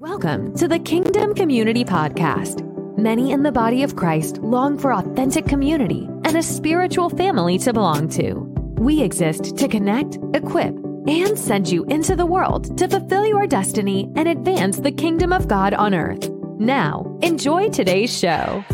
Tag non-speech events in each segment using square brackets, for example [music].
Welcome to the Kingdom Community Podcast. Many in the body of Christ long for authentic community and a spiritual family to belong to. We exist to connect, equip, and send you into the world to fulfill your destiny and advance the kingdom of God on earth. Now, enjoy today's show.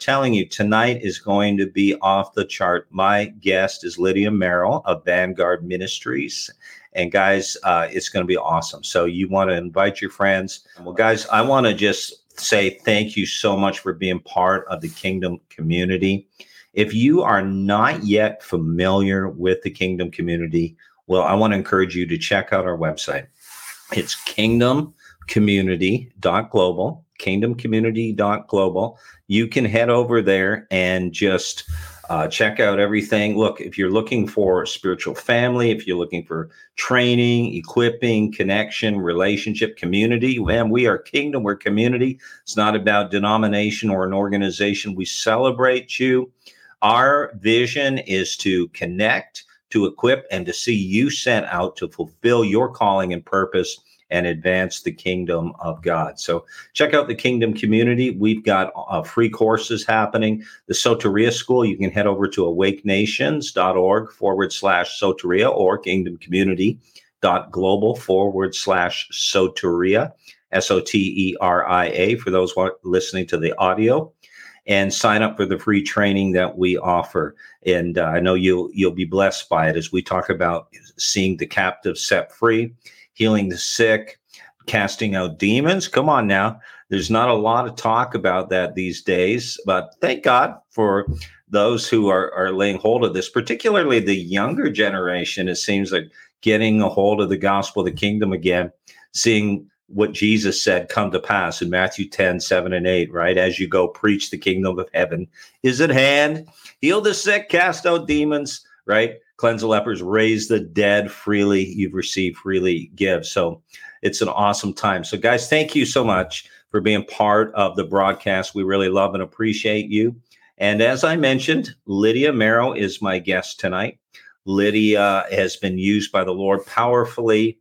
Telling you, tonight is going to be off the chart. My guest is Lydia Marrow of Vanguard Ministries. And guys, uh, it's going to be awesome. So you want to invite your friends. Well, guys, I want to just say thank you so much for being part of the Kingdom community. If you are not yet familiar with the Kingdom community, well, I want to encourage you to check out our website. It's kingdomcommunity.global kingdomcommunity.global. You can head over there and just uh, check out everything. Look, if you're looking for spiritual family, if you're looking for training, equipping, connection, relationship, community, man, we are kingdom, we're community. It's not about denomination or an organization. We celebrate you. Our vision is to connect, to equip, and to see you sent out to fulfill your calling and purpose and advance the kingdom of God. So check out the kingdom community. We've got uh, free courses happening. The Soteria School, you can head over to awakenations.org forward slash Soteria or Kingdom Community dot global forward slash Soteria, S O T E R I A, for those listening to the audio and sign up for the free training that we offer. And uh, I know you'll you'll be blessed by it as we talk about seeing the captive set free healing the sick, casting out demons. Come on now. There's not a lot of talk about that these days, but thank God for those who are, are laying hold of this, particularly the younger generation. It seems like getting a hold of the gospel, the kingdom again, seeing what Jesus said come to pass in Matthew 10, 7 and 8, right? As you go preach the kingdom of heaven is at hand, heal the sick, cast out demons, right? Cleanse the lepers, raise the dead freely. You've received freely give. So it's an awesome time. So, guys, thank you so much for being part of the broadcast. We really love and appreciate you. And as I mentioned, Lydia Marrow is my guest tonight. Lydia has been used by the Lord powerfully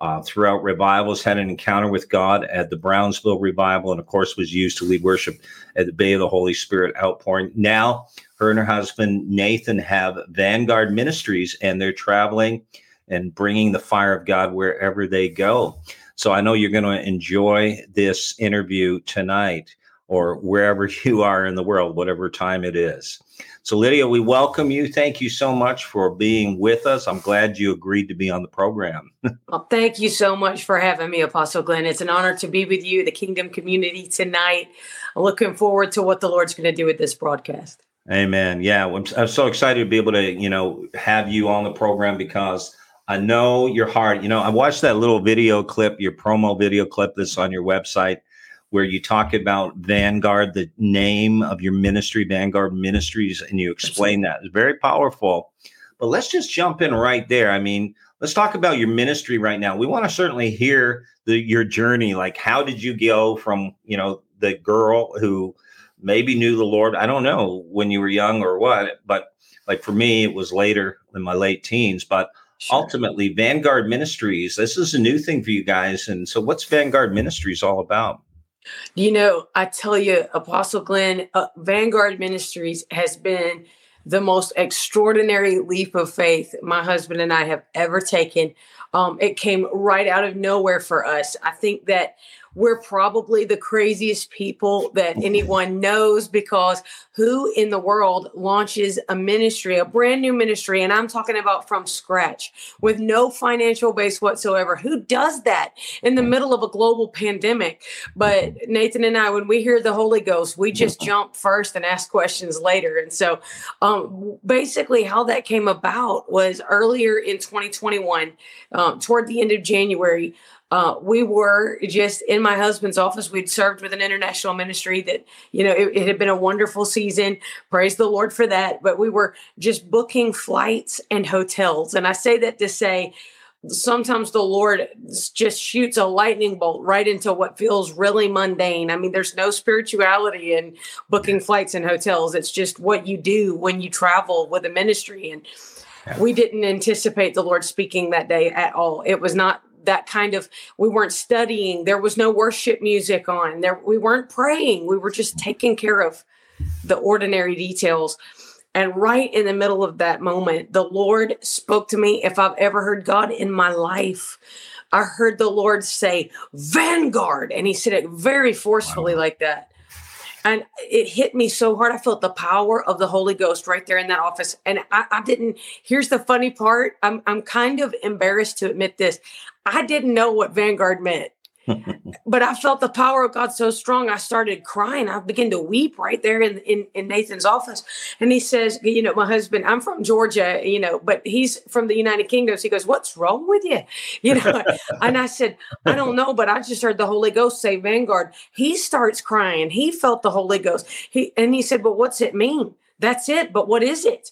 uh, throughout revivals, had an encounter with God at the Brownsville revival, and of course, was used to lead worship at the Bay of the Holy Spirit outpouring. Now, her and her husband Nathan have Vanguard Ministries, and they're traveling and bringing the fire of God wherever they go. So I know you're going to enjoy this interview tonight or wherever [laughs] you are in the world, whatever time it is. So, Lydia, we welcome you. Thank you so much for being with us. I'm glad you agreed to be on the program. [laughs] well, thank you so much for having me, Apostle Glenn. It's an honor to be with you, the Kingdom community tonight. Looking forward to what the Lord's going to do with this broadcast. Amen. Yeah, I'm, I'm so excited to be able to, you know, have you on the program because I know your heart. You know, I watched that little video clip, your promo video clip that's on your website, where you talk about Vanguard, the name of your ministry, Vanguard Ministries, and you explain that. It's very powerful. But let's just jump in right there. I mean, let's talk about your ministry right now. We want to certainly hear the your journey. Like, how did you go from, you know, the girl who maybe knew the Lord. I don't know when you were young or what, but like for me, it was later in my late teens. But sure. ultimately, Vanguard Ministries, this is a new thing for you guys. And so, what's Vanguard Ministries all about? You know, I tell you, Apostle Glenn, uh, Vanguard Ministries has been the most extraordinary leap of faith my husband and I have ever taken. Um, it came right out of nowhere for us. I think that we're probably the craziest people that anyone knows because who in the world launches a ministry, a brand new ministry, and I'm talking about from scratch with no financial base whatsoever? Who does that in the middle of a global pandemic? But Nathan and I, when we hear the Holy Ghost, we just jump first and ask questions later. And so, um, basically, how that came about was earlier in 2021, um, toward the end of January. Uh, we were just in my husband's office. We'd served with an international ministry that, you know, it, it, had been a wonderful season. Praise the Lord for that. But we were just booking flights and hotels. And I say that to say, sometimes the Lord just shoots a lightning bolt right into what feels really mundane. I mean, there's no spirituality in booking flights and hotels. It's just what you do when you travel with a ministry. And we didn't anticipate the Lord speaking that day at all. It was not that kind of we weren't studying. There was no worship music on. There we weren't praying. We were just taking care of the ordinary details. And right in the middle of that moment the lord spoke to me. If i've ever heard god in my life i heard the lord say vanguard. And he said it very forcefully wow. like that and it hit me so hard. I felt the power of the Holy Ghost right there in that office. And I, I, didn't. Here's the funny part. I'm I'm kind of embarrassed to admit this. I didn't know what Vanguard meant. [laughs] but I felt the power of God so strong. I started crying. I began to weep right there in, in, in, Nathan's office. And he says, You know, my husband, I'm from Georgia, you know, but he's from the United Kingdom. So he goes, What's wrong with you? [laughs] You know, and I said, I don't know, but I just heard the Holy Ghost say Vanguard. He starts crying. He felt the Holy Ghost. He and he said, But what's it mean? That's it. But what is it?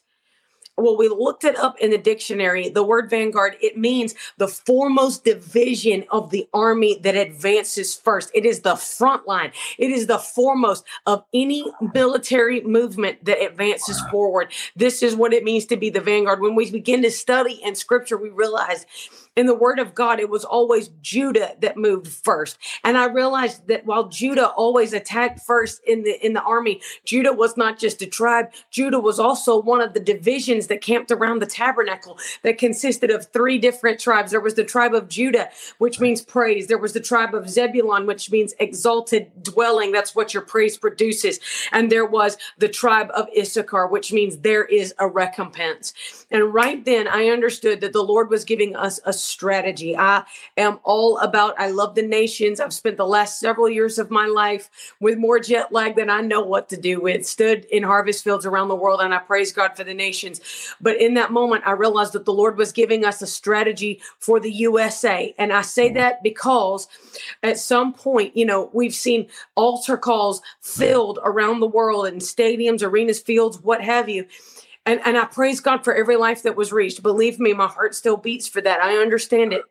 Well, we looked it up in the dictionary. The word vanguard, it means the foremost division of the army that advances first. It is the front line. It is the foremost of any military movement that advances forward. This is what it means to be the vanguard. When we begin to study in scripture, we realize in the word of God, it was always Judah that moved first. And I realized that while Judah always attacked first in the in the army, Judah was not just a tribe. Judah was also one of the divisions that camped around the tabernacle that consisted of three different tribes. There was the tribe of Judah, which means praise. There was the tribe of Zebulon, which means exalted dwelling. That's what your praise produces. And there was the tribe of Issachar, which means there is a recompense. And right then I understood that the Lord was giving us a strategy. I am all about, I love the nations. I've spent the last several years of my life with more jet lag than I know what to do with. Stood in harvest fields around the world and I praise God for the nations. But in that moment, I realized that the Lord was giving us a strategy for the USA. And I say that because at some point, you know, we've seen altar calls filled around the world in stadiums, arenas, fields, what have you. And, and I praise God for every life that was reached. Believe me, my heart still beats for that. I understand it.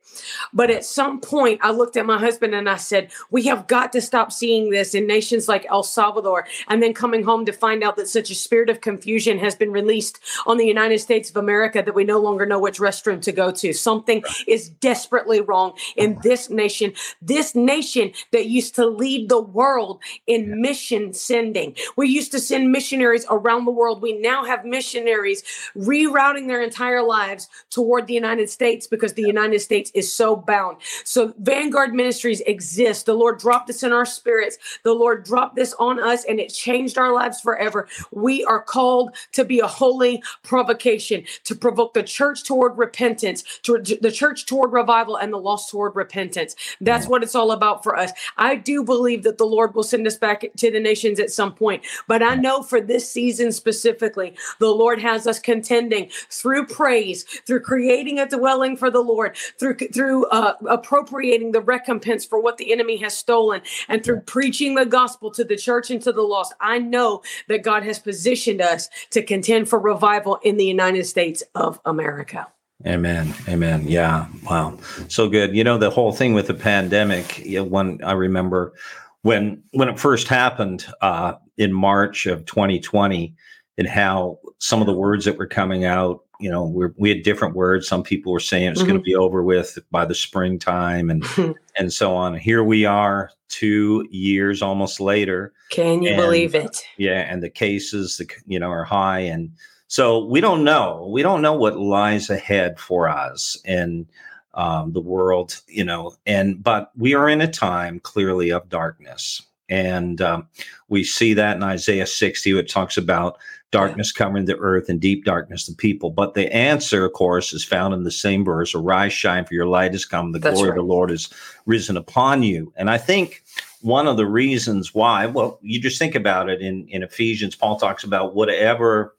But at some point, I looked at my husband and I said, We have got to stop seeing this in nations like El Salvador. And then coming home to find out that such a spirit of confusion has been released on the United States of America that we no longer know which restroom to go to. Something is desperately wrong in this nation. This nation that used to lead the world in mission sending. We used to send missionaries around the world. We now have missionaries missionaries rerouting their entire lives toward the United States because the United States is so bound. So Vanguard Ministries exists. The Lord dropped this in our spirits. The Lord dropped this on us and it changed our lives forever. We are called to be a holy provocation, to provoke the church toward repentance, to the church toward revival and the lost toward repentance. That's what it's all about for us. I do believe that the Lord will send us back to the nations at some point, but I know for this season specifically, the Lord Lord has us contending through praise, through creating a dwelling for the Lord, through through uh, appropriating the recompense for what the enemy has stolen, and through preaching the gospel to the church and to the lost. I know that God has positioned us to contend for revival in the United States of America. Amen. Amen. Yeah. Wow. So good. You know, the whole thing with the pandemic, you know, when I remember when when it first happened uh, in March of 2020, and how some of the words that were coming out, you know, we had different words. Some people were saying it's mm-hmm. going to be over with by the springtime and [laughs] and so on. Here we are, two years almost later. Can you and, believe it? Yeah, and the cases, the, you know, are high, and so we don't know. We don't know what lies ahead for us, and um, the world, you know, and but we are in a time clearly of darkness. And um, we see that in Isaiah 60, it talks about darkness covering the earth and deep darkness the people. But the answer, of course, is found in the same verse Arise, shine, for your light has come. The That's glory right. of the Lord is risen upon you. And I think one of the reasons why, well, you just think about it in, in Ephesians, Paul talks about whatever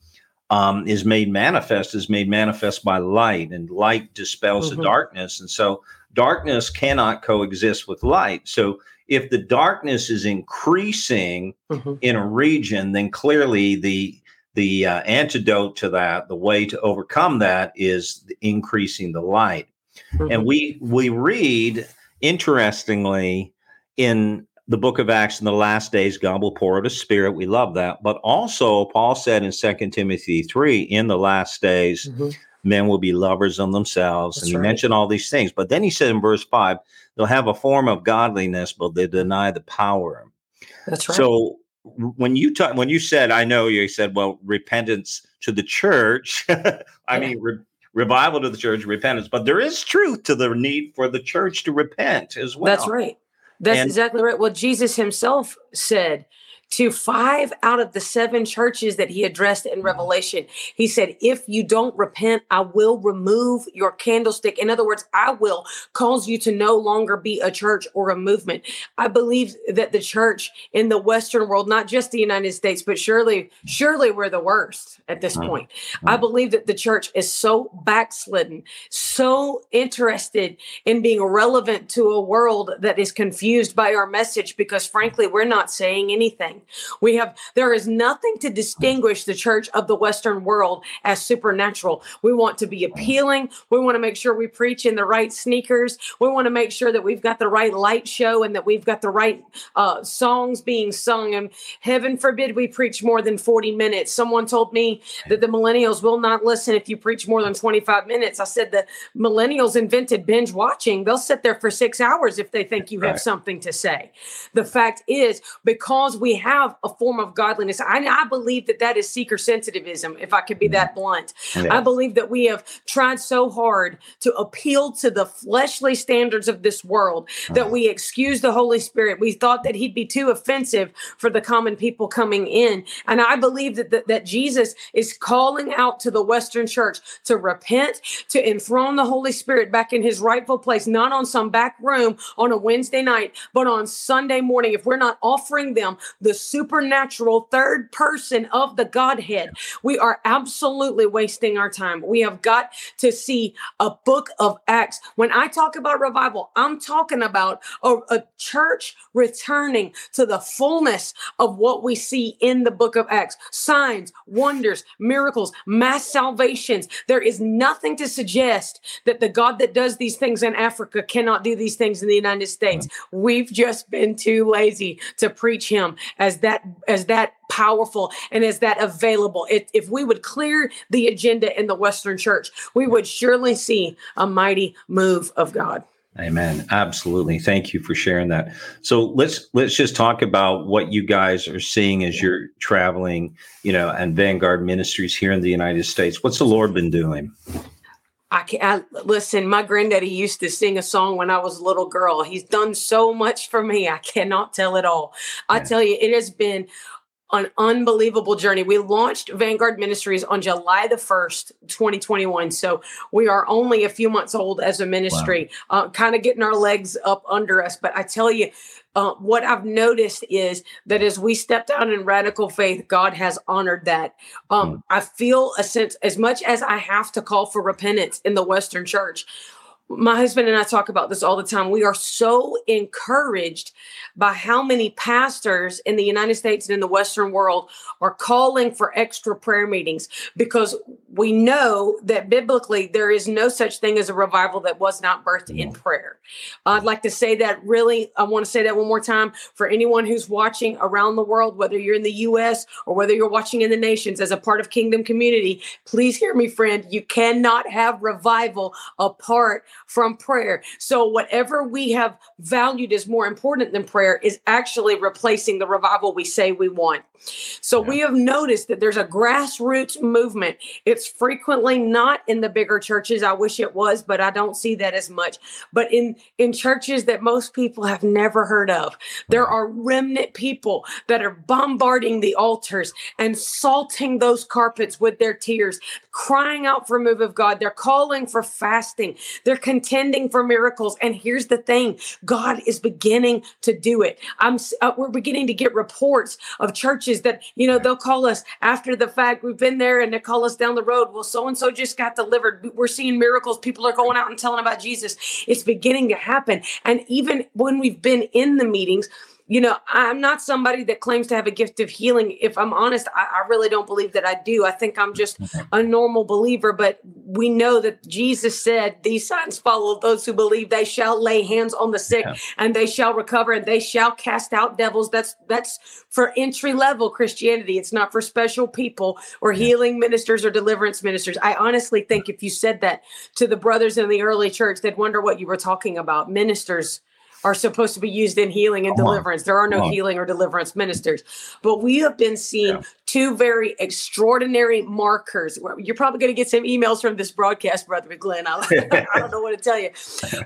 um, is made manifest is made manifest by light, and light dispels Mhm. the darkness. And so darkness cannot coexist with light. So if the darkness is increasing Mhm. in a region, then clearly the the uh, antidote to that, the way to overcome that, is increasing the light. And we we read interestingly in the book of Acts in the last days, God will pour out a spirit. We love that. But also, Paul said in 2 Timothy 3, in the last days, Mhm. men will be lovers of themselves. That's and he right. mentioned all these things. But then he said in verse 5, they'll have a form of godliness, but they deny the power. That's right. So when you talk, when you said, I know you said, well, repentance to the church. [laughs] I mean, re- revival to the church, repentance. But there is truth to the need for the church to repent as well. That's right. That's And- exactly right. Well, Jesus himself said to five out of the seven churches that he addressed in mm. Revelation, he said, If you don't repent, I will remove your candlestick. In other words, I will cause you to no longer be a church or a movement. I believe that the church in the Western world, not just the United States, but surely, surely we're the worst at this point. I believe that the church is so backslidden, so interested in being relevant to a world that is confused by our message because frankly we're not saying anything we have there is nothing to distinguish the church of the western world as supernatural. We want to be appealing. We want to make sure we preach in the right sneakers. We want to make sure that we've got the right light show and that we've got the right uh, songs being sung. And heaven forbid we preach more than 40 minutes. Someone told me that the millennials will not listen if you preach more than 25 minutes. I said the millennials invented binge watching. They'll sit there for six hours if they think you have Right. something to say. The fact is because we have a form of godliness i, I believe that that is seeker sensitivism if i could be that blunt Yeah. I believe that we have tried so hard to appeal to the fleshly standards of this world that uh-huh. we excuse the Holy Spirit. We thought that he'd be too offensive for the common people coming in. And I believe that, that, that Jesus is calling out to the Western church to repent, to enthrone the Holy Spirit back in his rightful place, not on some back room on a Wednesday night, but on Sunday morning. If we're not offering them the supernatural third person of the Godhead, we are absolutely wasting our time. We have got to see a book of Acts. When I talk about revival, I'm talking about a, a church returning to the fullness of what we see in the book of Acts signs, wonders, miracles, mass salvations. There is nothing to suggest that the God that does these things in Africa cannot do these things in the United States. Mm. We've just been too lazy to preach him as that as that powerful and as that available. If, if we would clear the agenda in the Western church, we would surely see a mighty move of God. Amen. Absolutely. Thank you for sharing that. So let's let's just talk about what you guys are seeing as you're traveling, you know, and Vanguard Ministries here in the United States. What's the Lord been doing? I I, listen. My granddaddy used to sing a song when I was a little girl. He's done so much for me. I cannot tell it all. I tell you, it has been an unbelievable journey. We launched Vanguard Ministries on July the 1st, 2021. So we are only a few months old as a ministry, uh, kind of getting our legs up under us. But I tell you, uh, what I've noticed is that as we stepped out in radical faith, God has honored that. Um, I feel a sense, as much as I have to call for repentance in the Western church, my husband and I talk about this all the time. We are so encouraged by how many pastors in the United States and in the Western world are calling for extra prayer meetings because we know that biblically there is no such thing as a revival that was not birthed in prayer. I'd like to say that really, I want to say that one more time for anyone who's watching around the world, whether you're in the US or whether you're watching in the nations as a part of Kingdom Community, please hear me, friend. You cannot have revival apart from prayer. So, whatever we have valued as more important than prayer is actually replacing the revival we say we want. So, yeah. we have noticed that there's a grassroots movement. It's frequently not in the bigger churches. I wish it was, but I don't see that as much. But in, in churches that most people have never heard of, there are remnant people that are bombarding the altars and salting those carpets with their tears, crying out for a move of God. They're calling for fasting. They're contending for miracles. And here's the thing God is beginning to do it. I'm uh, we're beginning to get reports of churches that, you know, they'll call us after the fact. We've been there and they call us down the road. Well, so and so just got delivered. We're seeing miracles. People are going out and telling about Jesus. It's beginning to happen. And even when we've been in the meetings, you know, I'm not somebody that claims to have a gift of healing. If I'm honest, I, I, really don't believe that I do. I think I'm just mm-hmm. a normal believer. But we know that Jesus said, These signs follow those who believe they shall lay hands on the sick yeah. and they shall recover and they shall cast out devils. That's that's for entry level Christianity. It's not for special people or healing ministers or deliverance ministers. I honestly think if you said that to the brothers in the early church, they'd wonder what you were talking about. Ministers are supposed to be used in healing and Come deliverance. On. There are no healing or deliverance ministers. But we have been seeing yeah. two very extraordinary markers. You're probably going to get some emails from this broadcast, Brother Glenn. I, [laughs] I don't know what to tell you.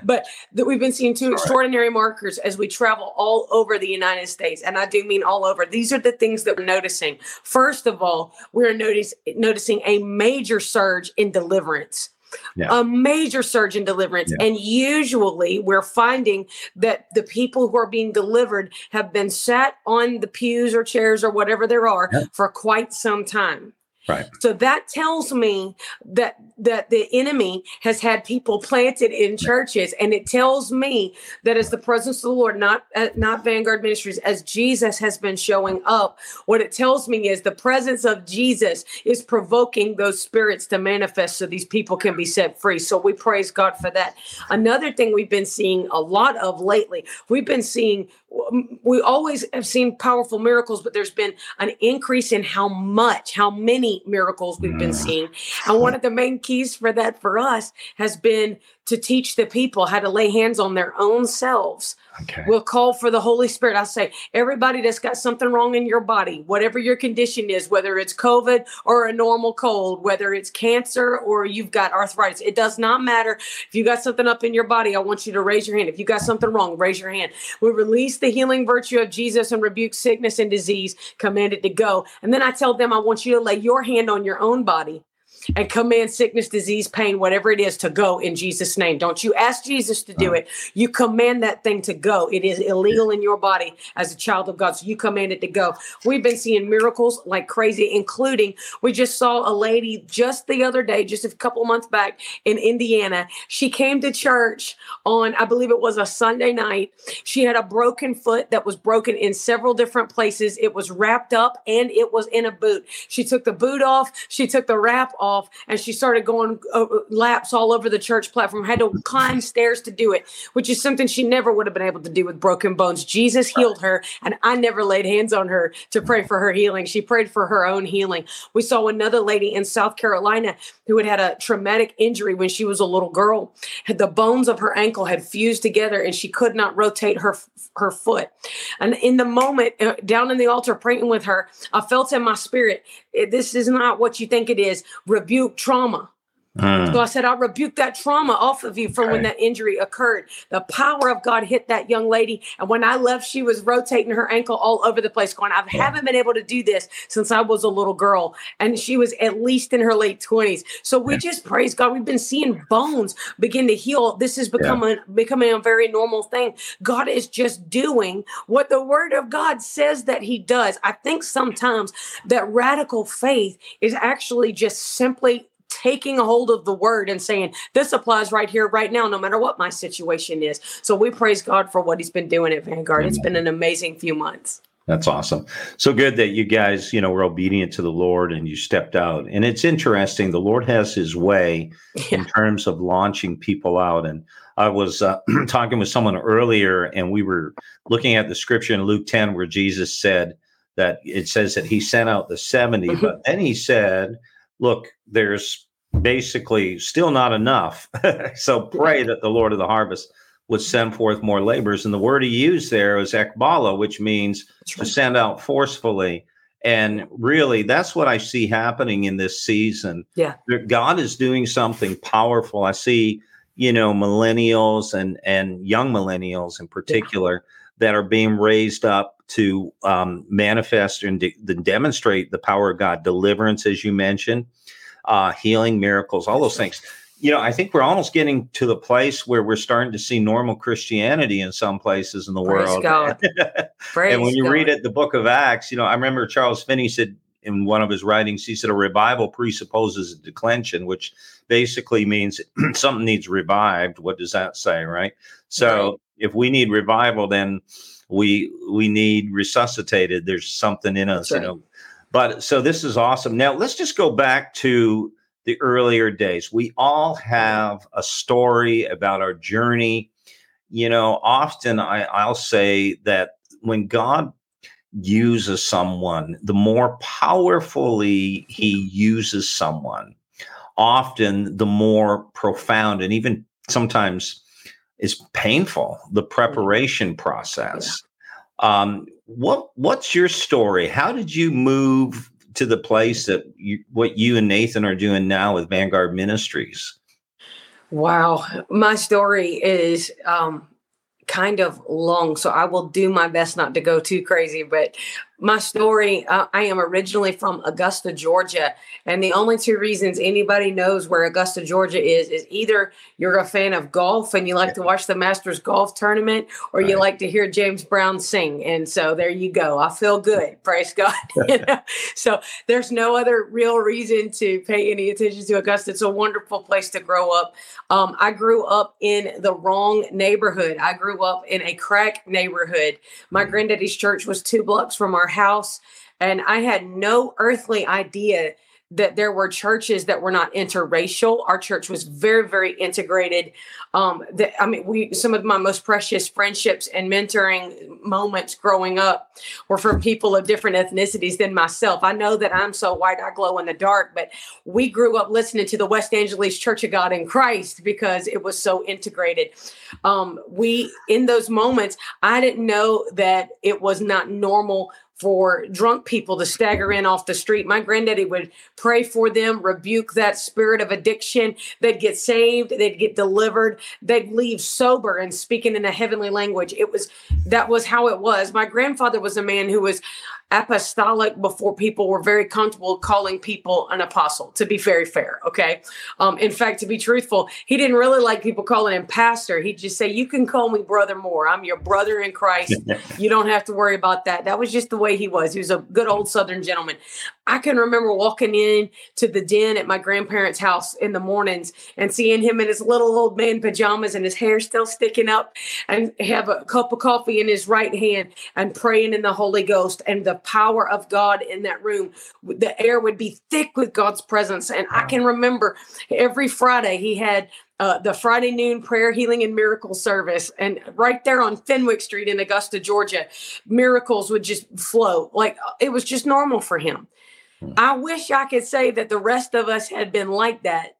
But that we've been seeing two extraordinary markers as we travel all over the United States. And I do mean all over. These are the things that we're noticing. First of all, we're notice, noticing a major surge in deliverance yeah. a major surge in deliverance. Yeah. And usually we're finding that the people who are being delivered have been sat on the pews or chairs or whatever there are yeah. for quite some time. Right. So that tells me that that the enemy has had people planted in churches, and it tells me that as the presence of the Lord, not uh, not Vanguard Ministries, as Jesus has been showing up, what it tells me is the presence of Jesus is provoking those spirits to manifest, so these people can be set free. So we praise God for that. Another thing we've been seeing a lot of lately, we've been seeing we always have seen powerful miracles, but there's been an increase in how much, how many miracles we've been mm. seeing. And one of the main keys for that for us has been to teach the people how to lay hands on their own selves. Okay. We'll call for the Holy Spirit. I say, everybody that's got something wrong in your body, whatever your condition is, whether it's COVID or a normal cold, whether it's cancer or you've got arthritis, it does not matter. If you got something up in your body, I want you to raise your hand. If you got something wrong, raise your hand. We release the healing virtue of Jesus and rebuke sickness and disease, command it to go. And then I tell them, I want you to lay your hand on your own body and command sickness, disease, pain, whatever it is to go in Jesus' name. Don't you ask Jesus to do it. You command that thing to go. It is illegal in your body as a child of God. So you command it to go. We've been seeing miracles like crazy, including we just saw a lady just the other day, just a couple months back in Indiana. She came to church on, I believe it was a Sunday night. She had a broken foot that was broken in several different places. It was wrapped up and it was in a boot. She took the boot off. She took the wrap off off and she started going uh, laps all over the church platform had to climb stairs to do it which is something she never would have been able to do with broken bones. Jesus healed her and i never laid hands on her to pray for her healing. She prayed for her own healing. We saw another lady in south carolina who had had a traumatic injury when she was a little girl. The bones of her ankle had fused together and she could not rotate her her foot. And in the moment uh, down in the altar praying with her i felt in my spirit this is not what you think it is rebuke trauma. Mm. So I said, I rebuke that trauma off of you from okay. when that injury occurred. The power of God hit that young lady. And when I left, she was rotating her ankle all over the place, going, I yeah. haven't been able to do this since I was a little girl. And she was at least in her late 20s. So we yeah. just praise God. We've been seeing bones begin to heal. This is becoming, yeah. becoming a very normal thing. God is just doing what the word of God says that he does. I think sometimes that radical faith is actually just simply taking hold of the word and saying, This applies right here, right now, no matter what my situation is. So we praise God for what He's been doing at Vanguard. Amen. It's been an amazing few months. That's awesome. So good that you guys, you know, were obedient to the Lord and you stepped out. And it's interesting. The Lord has his way [laughs] yeah. in terms of launching people out. And I was uh, [clears throat] talking with someone earlier and we were looking at the scripture in Luke 10 where Jesus said that it says that he sent out the 70, mm-hmm. but then he said, look, there's basically still not enough. [laughs] so pray that the Lord of the harvest would send forth more laborers. And the word he used there is ekbala, which means right. to send out forcefully. And really, that's what I see happening in this season. Yeah. God is doing something powerful. I see, you know, millennials and and young millennials in particular yeah. that are being raised up to um, manifest and de- demonstrate the power of God, deliverance, as you mentioned, uh, healing, miracles, all those things you know, I think we're almost getting to the place where we're starting to see normal Christianity in some places in the Praise world. God. [laughs] and when you God. read it, the book of Acts, you know, I remember Charles Finney said in one of his writings, he said a revival presupposes a declension, which basically means [clears throat] something needs revived. What does that say, right? So right. if we need revival, then we we need resuscitated. There's something in us, right. you know. But so this is awesome. Now let's just go back to the earlier days. We all have a story about our journey. You know, often I, I'll say that when God uses someone, the more powerfully he uses someone, often the more profound and even sometimes is painful the preparation process. Yeah. Um, what what's your story? How did you move to the place that you, what you and Nathan are doing now with Vanguard Ministries? Wow, my story is um, kind of long, so I will do my best not to go too crazy. But my story uh, i am originally from augusta georgia and the only two reasons anybody knows where augusta georgia is is either you're a fan of golf and you like to watch the masters golf tournament or you like to hear james brown sing and so there you go. I feel good. Praise god. [laughs] So there's no other real reason to pay any attention to augusta. It's a wonderful place to grow up. Um, i grew up in the wrong neighborhood. I grew up in a crack neighborhood. My mm. granddaddy's church was two blocks from our house. And I had no earthly idea that there were churches that were not interracial. Our church was very, very integrated. Um, that I mean, we some of my most precious friendships and mentoring moments growing up were from people of different ethnicities than myself. I know that I'm so white I glow in the dark, but we grew up listening to the West Angeles Church of God in Christ because it was so integrated. Um, we in those moments, I didn't know that it was not normal for drunk people to stagger in off the street. My granddaddy would pray for them, rebuke that spirit of addiction. They'd get saved, they'd get delivered, they'd leave sober and speaking in a heavenly language. It was that was how it was. My grandfather was a man who was apostolic before people were very comfortable calling people an apostle, to be very fair. Okay. Um, in fact, to be truthful, he didn't really like people calling him pastor. He'd just say, You can call me Brother Moore. I'm your brother in Christ. [laughs] you don't have to worry about that. That was just the way he was. He was a good old Southern gentleman. I can remember walking in to the den at my grandparents' house in the mornings and seeing him in his little old man pajamas and his hair still sticking up and have a cup of coffee in his right hand and praying in the Holy Ghost and the power of God in that room. The air would be thick with God's presence. And I can remember every Friday he had uh, the Friday noon prayer, healing, and miracle service. And right there on Fenwick Street in Augusta, Georgia, miracles would just flow. Like it was just normal for him. Hmm. I wish I could say that the rest of us had been like that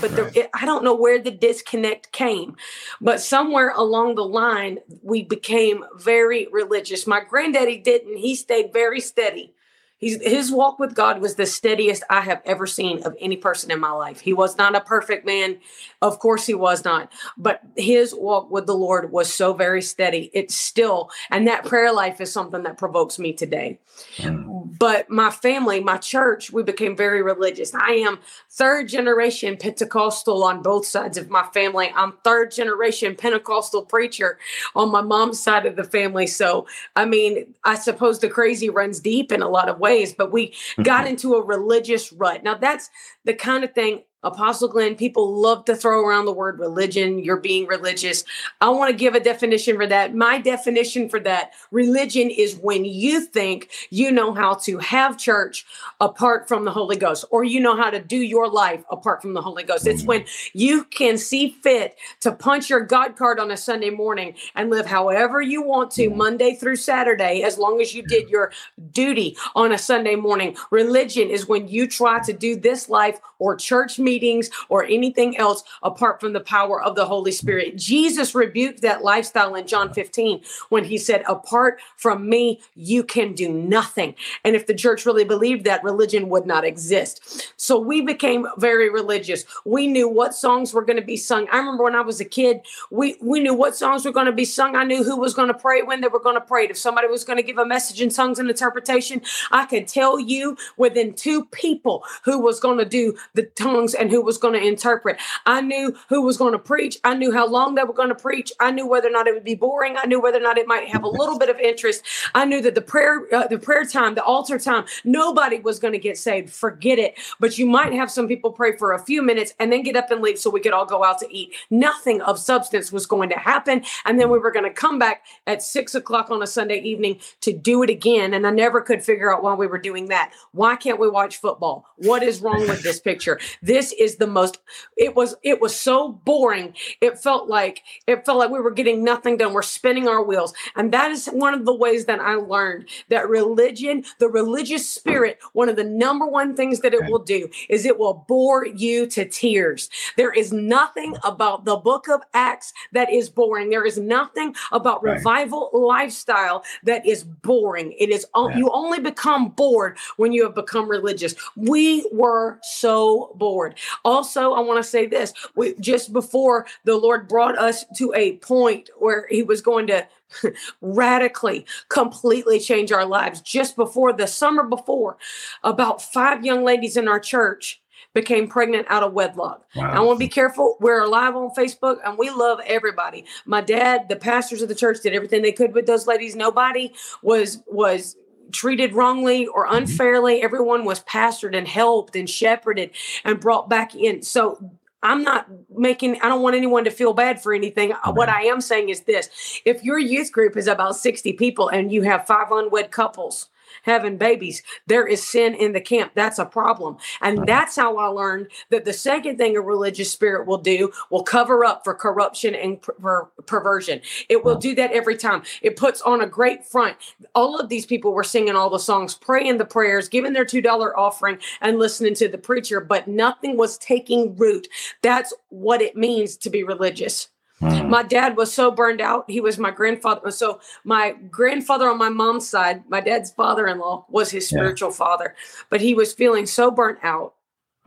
but right. the, it, I don't know where the disconnect came, but somewhere along the line, we became very religious. My granddaddy didn't, he stayed very steady. He's, his walk with God was the steadiest I have ever seen of any person in my life. He was not a perfect man. Of course, he was not. But his walk with the Lord was so very steady. It's still, and that prayer life is something that provokes me today. Mm. But my family, my church, we became very religious. I am third generation Pentecostal on both sides of my family. I'm third generation Pentecostal preacher on my mom's side of the family. So, I mean, I suppose the crazy runs deep in a lot of ways but we got mm-hmm. into a religious rut. Now, that's the kind of thing Apostle Glenn, people love to throw around the word religion. You're being religious. I want to give a definition for that. My definition for that religion is when you think you know how to have church apart from the Holy Ghost, or you know how to do your life apart from the Holy Ghost. It's mm. when you can see fit to punch your God card on a Sunday morning and live however you want to, mm. Monday through Saturday, as long as you did your duty on a Sunday morning. Religion is when you try to do this life or church meetings or anything else apart from the power of the Holy Spirit. Jesus rebuked that lifestyle in John 15 when he said, Apart from me, you can do nothing. And if the church really believed that, religion would not exist. So we became very religious. We knew what songs were going to be sung. I remember when I was a kid, we, we knew what songs were going to be sung. I knew who was going to pray when they were going to pray. If somebody was going to give a message in tongues and interpretation, I could tell you within two people who was going to do the tongues and who was going to interpret. I knew who was going to preach. I knew how long they were going to preach. I knew whether or not it would be boring. I knew whether or not it might have a little bit of interest. I knew that the prayer, uh, the prayer time, the altar time, nobody was going to get saved. Forget it. But you might have some people pray for a few minutes and then get up and leave so we could all go out to eat. Nothing of substance was going to happen. And then we were going to come back at six o'clock on a Sunday evening to do it again. And I never could figure out why we were doing that. Why can't we watch football? What is wrong with this picture? This is the most, it was, it was so boring. It felt like, it felt like we were getting nothing done. We're spinning our wheels. And that is one of the ways that I learned that religion, the religious spirit, one of the number one things that it will do is it will bore you to tears. There is nothing about the book of Acts that is boring. There is nothing about right. revival lifestyle that is boring. It is yeah. you only become bored when you have become religious. We were so bored. Also, I want to say this: we just before the Lord brought us to a point where He was going to [laughs] radically, completely change our lives. Just before the summer before, about five young ladies in our church became pregnant out of wedlock. Wow. I want to be careful. We're live on Facebook and we love everybody. My dad, the pastors of the church did everything they could with those ladies. Nobody was was treated wrongly or mm-hmm. unfairly. Mm-hmm. Everyone was pastored and helped and shepherded and brought back in. So I'm not making, I don't want anyone to feel bad for anything. Right. What I am saying is this if your youth group is about 60 people and you have five unwed couples, having babies. There is sin in the camp. That's a problem. And that's how I learned that the second thing a religious spirit will do will cover up for corruption and per- perversion. It will do that every time. It puts on a great front. All of these people were singing all the songs, praying the prayers, giving their $2 offering, and listening to the preacher, but nothing was taking root. That's what it means to be religious. Mm. My dad was so burned out. He was my grandfather. So my grandfather on my mom's side, my dad's father-in-law was his spiritual yeah. father, but he was feeling so burnt out.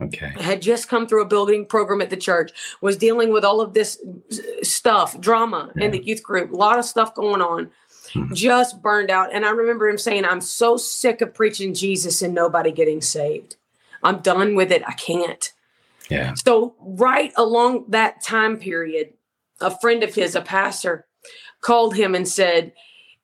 Okay. Had just come through a building program at the church, was dealing with all of this stuff, drama yeah. in the youth group, a lot of stuff going on. Hmm. Just burned out. And I remember him saying, I'm so sick of preaching Jesus and nobody getting saved. I'm done with it. I can't. Yeah. So, right along that time period, a friend of his, a pastor, called him and said,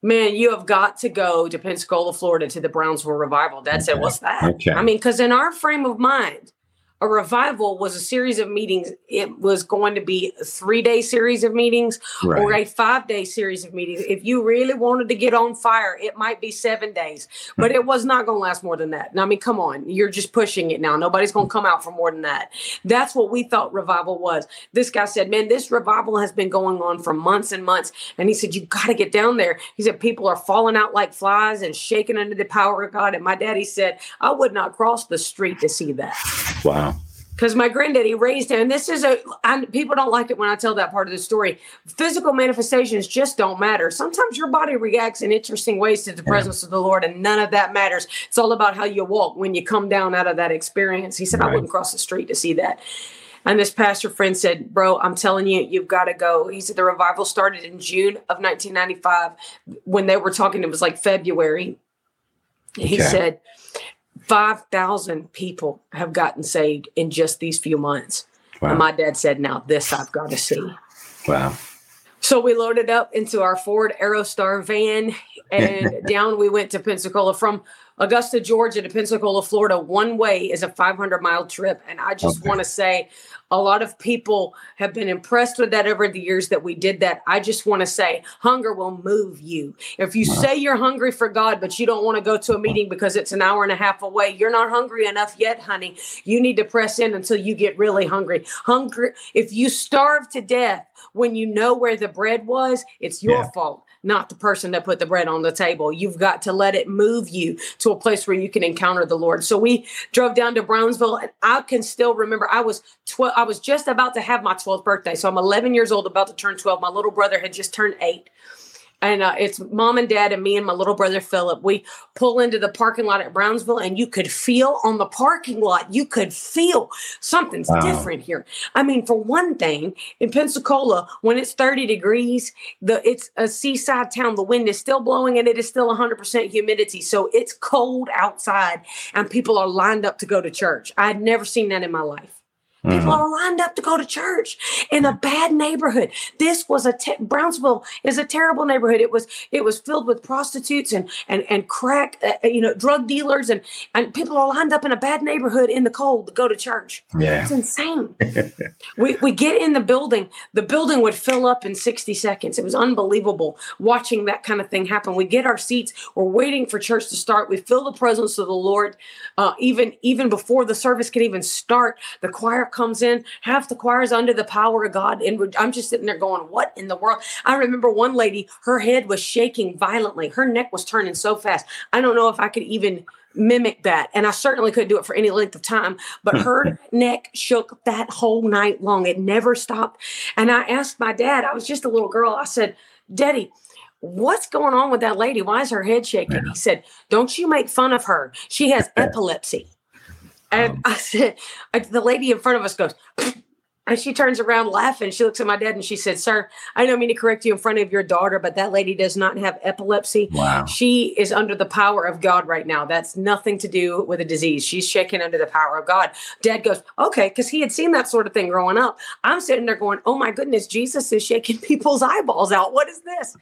Man, you have got to go to Pensacola, Florida to the Brownsville Revival. Dad said, What's that? Okay. I mean, because in our frame of mind, a revival was a series of meetings. It was going to be a three day series of meetings right. or a five day series of meetings. If you really wanted to get on fire, it might be seven days, but hmm. it was not going to last more than that. Now, I mean, come on, you're just pushing it now. Nobody's going to come out for more than that. That's what we thought revival was. This guy said, Man, this revival has been going on for months and months. And he said, You got to get down there. He said, People are falling out like flies and shaking under the power of God. And my daddy said, I would not cross the street to see that. Wow because my granddaddy raised him. And this is a, and people don't like it when I tell that part of the story. Physical manifestations just don't matter. Sometimes your body reacts in interesting ways to the yeah. presence of the Lord, and none of that matters. It's all about how you walk when you come down out of that experience. He said, right. I wouldn't cross the street to see that. And this pastor friend said, Bro, I'm telling you, you've got to go. He said the revival started in June of 1995. When they were talking, it was like February. He okay. said, 5,000 people have gotten saved in just these few months. Wow. And my dad said, Now, this I've got to see. Wow. So we loaded up into our Ford Aerostar van and [laughs] down we went to Pensacola from Augusta, Georgia to Pensacola, Florida. One way is a 500 mile trip. And I just okay. want to say, a lot of people have been impressed with that over the years that we did that. I just want to say hunger will move you. If you uh-huh. say you're hungry for God, but you don't want to go to a uh-huh. meeting because it's an hour and a half away, you're not hungry enough yet, honey. You need to press in until you get really hungry. Hungry, if you starve to death when you know where the bread was, it's your yeah. fault not the person that put the bread on the table. You've got to let it move you to a place where you can encounter the Lord. So we drove down to Brownsville and I can still remember I was 12 I was just about to have my 12th birthday. So I'm 11 years old about to turn 12. My little brother had just turned 8 and uh, it's mom and dad and me and my little brother Philip. We pull into the parking lot at Brownsville, and you could feel on the parking lot, you could feel something's wow. different here. I mean, for one thing, in Pensacola, when it's 30 degrees, the it's a seaside town. The wind is still blowing, and it is still 100% humidity, so it's cold outside, and people are lined up to go to church. I had never seen that in my life. People mm-hmm. are lined up to go to church in a bad neighborhood. This was a te- Brownsville is a terrible neighborhood. It was it was filled with prostitutes and and and crack, uh, uh, you know, drug dealers and and people are lined up in a bad neighborhood in the cold to go to church. Yeah, it's insane. [laughs] we we get in the building. The building would fill up in sixty seconds. It was unbelievable watching that kind of thing happen. We get our seats. We're waiting for church to start. We feel the presence of the Lord. Uh, even even before the service can even start, the choir comes in, half the choir is under the power of God. And I'm just sitting there going, What in the world? I remember one lady, her head was shaking violently. Her neck was turning so fast. I don't know if I could even mimic that. And I certainly couldn't do it for any length of time, but [laughs] her neck shook that whole night long. It never stopped. And I asked my dad, I was just a little girl, I said, Daddy, what's going on with that lady? Why is her head shaking? He said, Don't you make fun of her. She has [laughs] epilepsy. And um, I said, [laughs] the lady in front of us goes, [laughs] and she turns around laughing. She looks at my dad and she said, Sir, I don't mean to correct you in front of your daughter, but that lady does not have epilepsy. Wow. She is under the power of God right now. That's nothing to do with a disease. She's shaking under the power of God. Dad goes, Okay, because he had seen that sort of thing growing up. I'm sitting there going, Oh my goodness, Jesus is shaking [laughs] people's eyeballs out. What is this?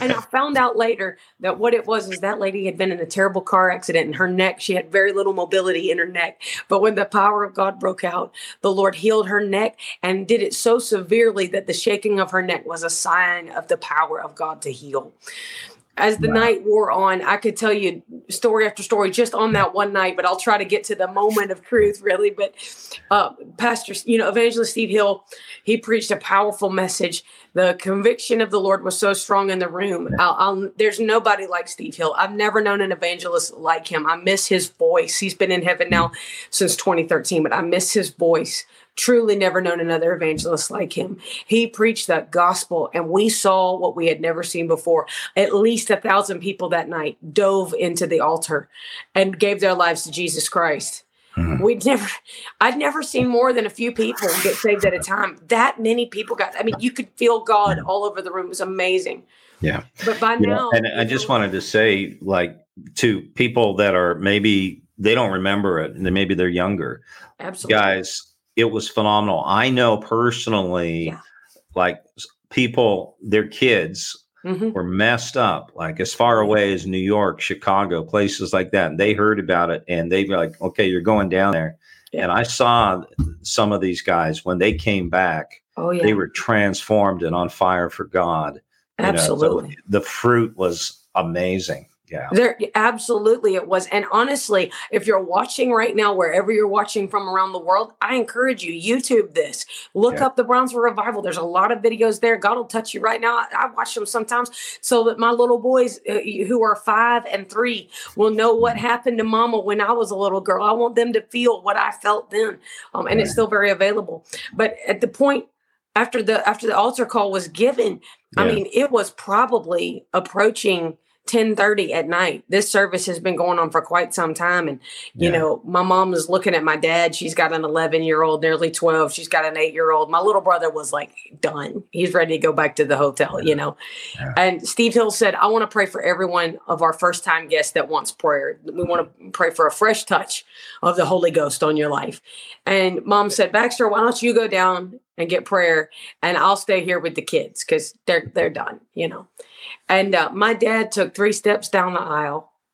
and I found out later that what it was is that lady had been in a terrible car accident and her neck, she had very little mobility in her neck. But when the power of God broke out, the Lord healed her neck and did it so severely that the shaking of her neck was a sign of the power of God to heal. As the wow. night wore on, I could tell you story after story just on that one night, but I'll try to get to the moment of truth, really. But uh, Pastor, you know, Evangelist Steve Hill, he preached a powerful message. The conviction of the Lord was so strong in the room. I'll, I'll, there's nobody like Steve Hill. I've never known an evangelist like him. I miss his voice. He's been in heaven now since 2013, but I miss his voice truly never known another evangelist like him. He preached the gospel, and we saw what we had never seen before. At least a thousand people that night dove into the altar and gave their lives to Jesus Christ. Mm-hmm. We'd never, I'd never seen more than a few people get saved at a time. That many people got, I mean, you could feel God all over the room. It was amazing. Yeah. But by you now, know, and I just wanted to say, like, to people that are maybe they don't remember it and then maybe they're younger. Absolutely. Guys, it was phenomenal. I know personally, yeah. like people, their kids mm-hmm. were messed up, like as far away as New York, Chicago, places like that. And they heard about it and they were like, okay, you're going down there. Yeah. And I saw some of these guys when they came back, oh, yeah. they were transformed and on fire for God. Absolutely. You know, so the fruit was amazing. Yeah. There absolutely it was. And honestly, if you're watching right now, wherever you're watching from around the world, I encourage you, YouTube this. Look yeah. up the Brownsville Revival. There's a lot of videos there. God will touch you right now. I, I watch them sometimes so that my little boys uh, who are five and three will know what mm-hmm. happened to mama when I was a little girl. I want them to feel what I felt then. Um, and yeah. it's still very available. But at the point after the after the altar call was given, yeah. I mean, it was probably approaching 10:30 at night. This service has been going on for quite some time and you yeah. know, my mom is looking at my dad. She's got an 11-year-old, nearly 12. She's got an 8-year-old. My little brother was like done. He's ready to go back to the hotel, yeah. you know. Yeah. And Steve Hill said, "I want to pray for everyone of our first-time guests that wants prayer. We want to pray for a fresh touch of the Holy Ghost on your life." And mom said, "Baxter, why don't you go down and get prayer and I'll stay here with the kids cuz they're they're done, you know." And uh, my dad took three steps down the aisle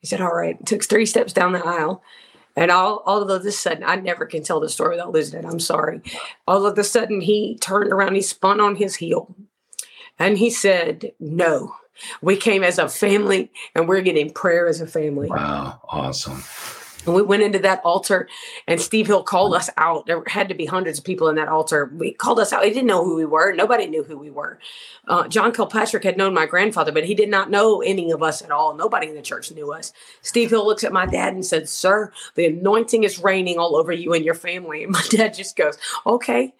He said, All right. Took three steps down the aisle. And all, all of a sudden, I never can tell the story without losing it. I'm sorry. All of a sudden, he turned around, he spun on his heel, and he said, No, we came as a family and we're getting prayer as a family. Wow. Awesome. And we went into that altar, and Steve Hill called us out. There had to be hundreds of people in that altar. We called us out. He didn't know who we were. Nobody knew who we were. Uh, John Kilpatrick had known my grandfather, but he did not know any of us at all. Nobody in the church knew us. Steve Hill looks at my dad and said, Sir, the anointing is raining all over you and your family. And my [laughs] dad just goes, Okay.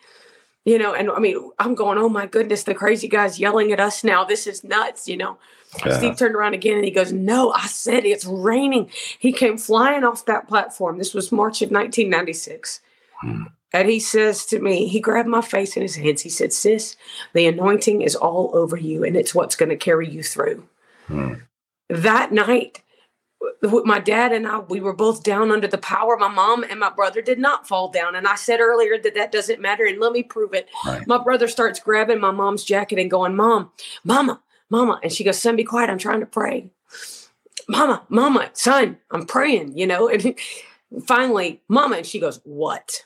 You know, and I mean, I'm going, Oh my goodness, the crazy guy's yelling at us now. This is nuts, you know. Yeah. Steve turned around again and he goes, No, I said it's raining. He came flying off that platform. This was March of 1996. Hmm. And he says to me, he grabbed my face in his hands. He said, Sis, the anointing is all over you and it's what's going to carry you through. Hmm. That night, my dad and I, we were both down under the power. My mom and my brother did not fall down. And I said earlier that that doesn't matter. And let me prove it. Right. My brother starts grabbing my mom's jacket and going, Mom, Mama, Mama. And she goes, Son, be quiet. I'm trying to pray. Mama, Mama, son, I'm praying, you know. And [laughs] finally, Mama, and she goes, What?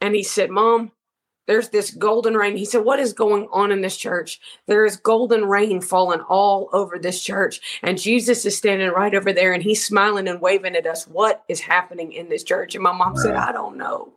And he said, Mom, there's this golden rain. He said, What is going on in this church? There is golden rain falling all over this church. And Jesus is standing right over there and he's smiling and waving at us. What is happening in this church? And my mom said, I don't know.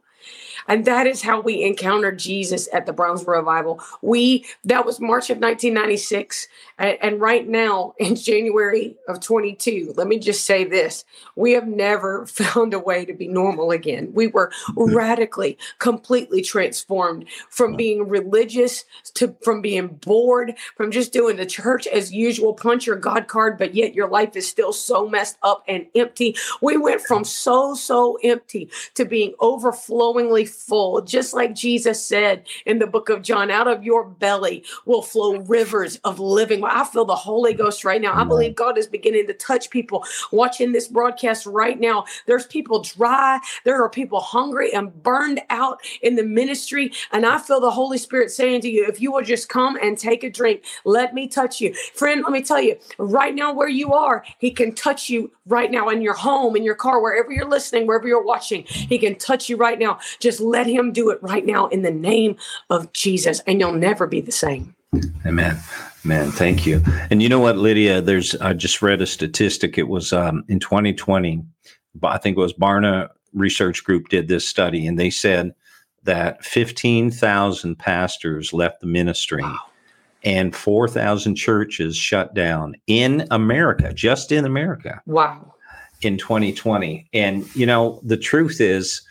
And that is how we encountered Jesus at the Brownsville Revival. We, that was March of 1996. And, and right now, in [laughs] January of 22, let me just say this we have never [laughs] found a way to be normal again. We were mm-hmm. radically, completely transformed from being religious to from being bored, from just doing the church as usual, punch your God card, but yet your life is still so messed up and empty. We went from so, so empty to being overflowingly full, just like Jesus said in the book of John, out of your belly will flow rivers of living. I feel the Holy Ghost right now. I believe God is beginning to touch people watching this broadcast right now. There's people dry, there are people hungry and burned out in the ministry. And I feel the Holy Spirit saying to you, if you will just come and take a drink, let me touch you. Friend, let me tell you, right now where you are, He can touch you right now in your home, in your car, wherever you're listening, wherever you're watching. He can touch you right now. Just let him do it right now in the name of Jesus, and you'll never be the same. Amen. Man, thank you. And you know what, Lydia? There's I just read a statistic. It was um, in 2020. I think it was Barna Research Group did this study, and they said that 15,000 pastors left the ministry. Wow. And 4,000 churches shut down in America, just in America. Wow. In 2020. And, you know, the truth is,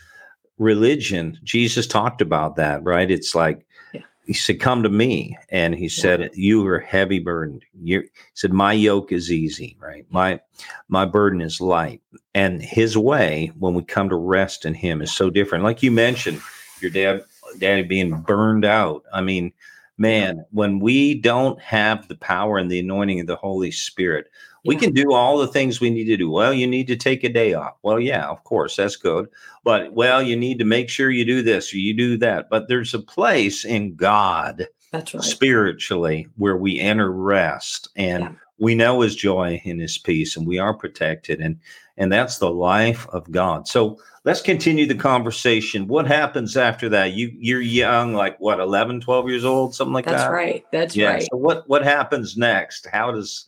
religion, Jesus talked about that, right? It's like yeah. he said, Come to me. And he said, You are heavy burdened. you he said, My yoke is easy, right? My my burden is light. And his way, when we come to rest in him, is so different. Like you mentioned, your dad daddy being burned out. I mean, man, when we don't have the power and the anointing of the Holy Spirit, we can do all the things we need to do. Well, you need to take a day off. Well, yeah, of course, that's good. But well, you need to make sure you do this or you do that. But there's a place in God that's right. spiritually where we enter rest and yeah. we know his joy and his peace and we are protected and and that's the life of God. So let's continue the conversation. What happens after that? You you're young, like what, 11, 12 years old, something like that's that? That's right. That's yeah. right. So what what happens next? How does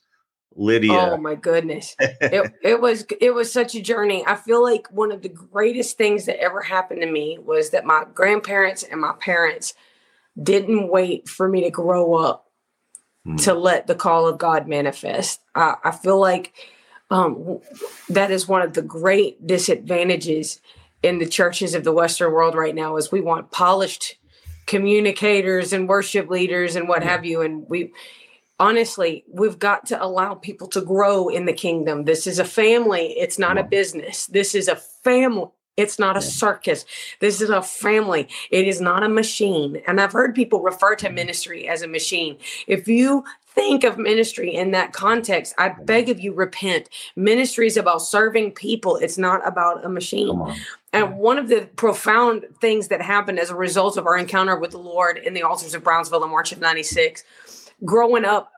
Lydia. Oh my goodness. it, [laughs] it was it was such a journey. I feel like one of the greatest things that ever happened to me was that my grandparents and my parents didn't wait for me to grow up mm. to let the call of God manifest. I, I feel like um, that is one of the great disadvantages in the churches of the Western world right now is we want polished communicators and worship leaders and what have you. And we honestly, we've got to allow people to grow in the kingdom. This is a family, it's not a business. This is a family. It's not a circus. This is a family. It is not a machine. And I've heard people refer to ministry as a machine. If you think of ministry in that context, I beg of you, repent. Ministry is about serving people, it's not about a machine. And one of the profound things that happened as a result of our encounter with the Lord in the altars of Brownsville in March of 96, growing up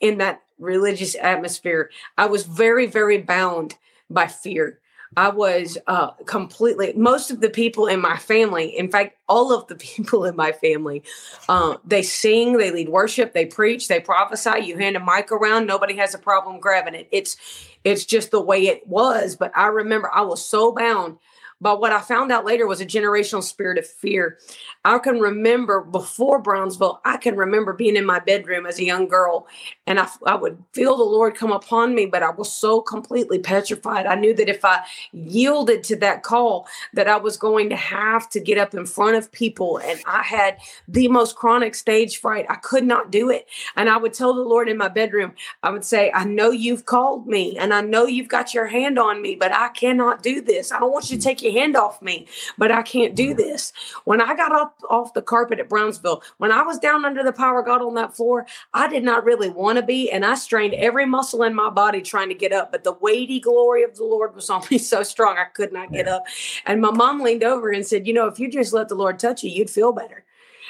in that religious atmosphere, I was very, very bound by fear. I was uh, completely, most of the people in my family, in fact, all of the [laughs] people in my family, uh, they sing, they lead worship, they preach, they prophesy. You hand a mic around, nobody has a problem grabbing it. It's, it's just the way it was. But I remember I was so bound but what I found out later was a generational spirit of fear. I can remember before Brownsville, I can remember being in my bedroom as a young girl and I, I would feel the Lord come upon me, but I was so completely petrified. I knew that if I yielded to that call, that I was going to have to get up in front of people. And I had the most chronic stage fright. I could not do it. And I would tell the Lord in my bedroom, I would say, I know you've called me and I know you've got your hand on me, but I cannot do this. I don't want you to take your hand off me, but I can't do mm-hmm. this. When I got up off the carpet at Brownsville, when I was down under the power of God on that floor, I did not really want to be. And I strained every muscle in my body trying to get up. But the weighty glory of the Lord was on me [laughs] so strong, I could not get up. And my mom leaned over and said, You know, if you just let the Lord touch you, you'd feel better.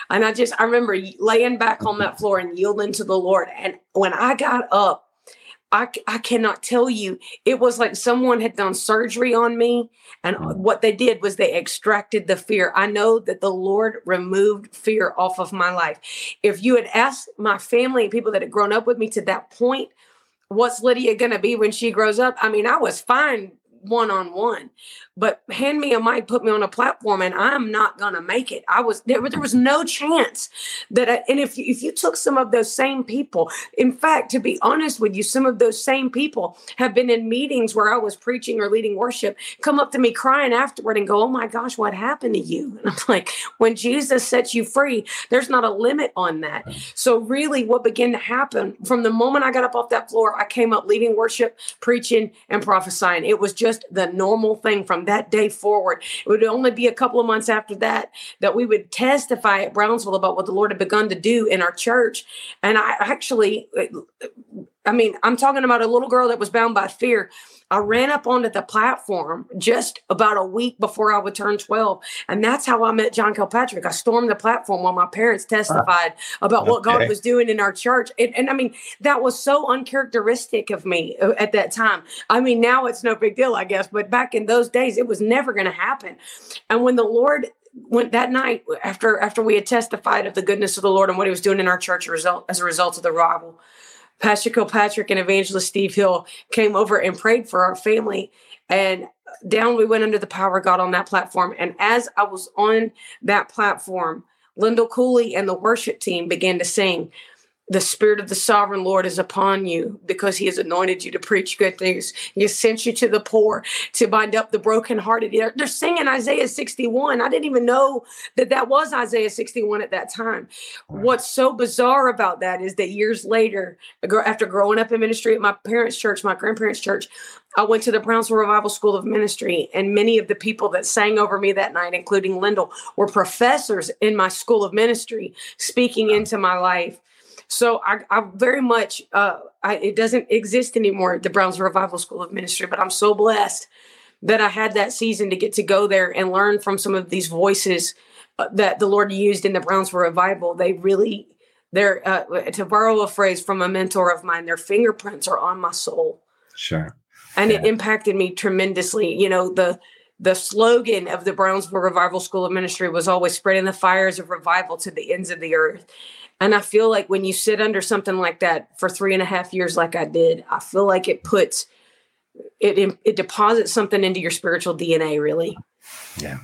And I just, I remember laying back on that floor and yielding to the Lord. And when I got up, I, I cannot tell you. It was like someone had done surgery on me. And mm. what they did was they extracted the fear. I know that the Lord removed fear off of my life. If you had asked my family and people that had grown up with me to that point, what's Lydia going to be when she grows up? I mean, I was fine one on one. But hand me a mic, put me on a platform, and I'm not gonna make it. I was there. There was no chance that. I, and if if you took some of those same people, in fact, to be honest with you, some of those same people have been in meetings where I was preaching or leading worship, come up to me crying afterward and go, "Oh my gosh, what happened to you?" And I'm [laughs] like, when Jesus sets you free, there's not a limit on that. So really, what began to happen from the moment I got up off that floor, I came up leading worship, preaching, and prophesying. It was just the normal thing from Um, that day forward. It would only be a couple of months after that that we would testify at Brownsville about what the Lord had begun to do in our church. And I actually, uh, I mean, I'm talking about a little girl that was bound by fear. I ran up onto the platform just about a week before I would turn 12. And that's how I met John Kilpatrick. I stormed the platform while my parents testified about what God was doing in our church. And, and, I mean, that was so uncharacteristic of me uh, at that time. I mean, now it's no big deal, I guess. But back in those days, it was never going to happen. And when the Lord went that night after after we had testified of the goodness of the Lord and what he was doing in our church as a result, as a result of the revival, Pastor Kilpatrick and Evangelist Steve Hill came over and prayed for our family. And down we went under the power of God on that platform. And as I was on that platform, Lindell Cooley and the worship team began to sing the spirit of the sovereign Lord is upon you because he has anointed you to preach good news. He has sent you to the poor to bind up the brokenhearted. They're, they're singing Isaiah 61. I didn't even know that that was Isaiah 61 at that time. What's so bizarre about that is that years later, after growing up in ministry at my parents' church, my grandparents' church, I went to the Brownsville Revival School of Ministry, and many of the people that sang over me that night, including Lindell, were professors in my school of ministry, speaking into my life. So I, I very much, uh, I, it doesn't exist anymore at the Browns Revival School of Ministry, but I'm so blessed that I had that season to get to go there and learn from some of these voices uh, that the Lord used in the Brownsville Revival. They really, they're, uh, to borrow a phrase from a mentor of mine, their fingerprints are on my soul. Sure. And yeah. it impacted me tremendously. You know, the, the slogan of the Brownsville Revival School of Ministry was always spreading the fires of revival to the ends of the earth. And I feel like when you sit under something like that for three and a half years, like I did, I feel like it puts it it deposits something into your spiritual DNA, really. Yeah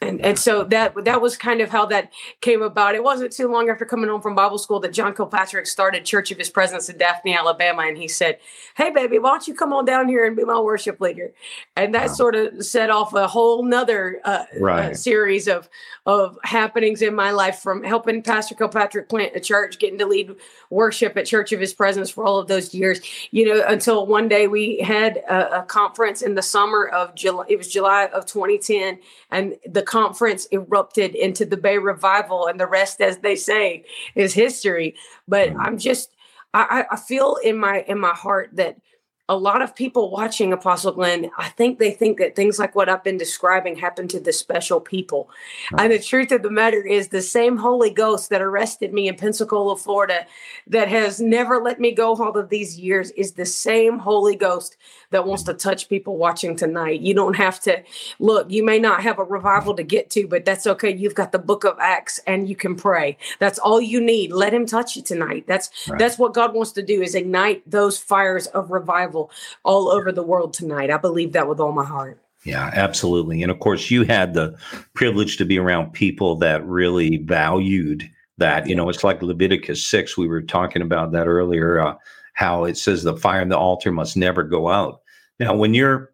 and and so that that was kind of how that came about. It wasn't too long after coming home from Bible school that John Kilpatrick started Church of His Presence in Daphne, Alabama, and he said, "Hey, baby, why don't you come on down here and be my worship leader?" And that wow. sort of set off a whole nother uh, right. uh, series of of happenings in my life, from helping Pastor Kilpatrick plant a church, getting to lead worship at Church of His Presence for all of those years, you know, until one day we had a, a conference in the summer of July. It was July of 2010, and the conference erupted into the Bay Revival, and the rest, as they say, is history. But mm. I'm just, I, I feel in my in my heart that a lot of people watching Apostle Glenn, I think they think that things like what I've been describing happen to the special people. And the truth of the matter is, the same Holy Ghost that arrested me in Pensacola, Florida, that has never let me go all of these years, is the same Holy Ghost that wants to touch people watching tonight. You don't have to look, you may not have a revival to get to, but that's okay. You've got the book of Acts and you can pray. That's all you need. Let him touch you tonight. That's right. that's what God wants to do is ignite those fires of revival all over the world tonight. I believe that with all my heart. Yeah, absolutely. And of course, you had the privilege to be around people that really valued that. You know, it's like Leviticus 6. We were talking about that earlier. Uh, how it says the fire in the altar must never go out. Now, when you're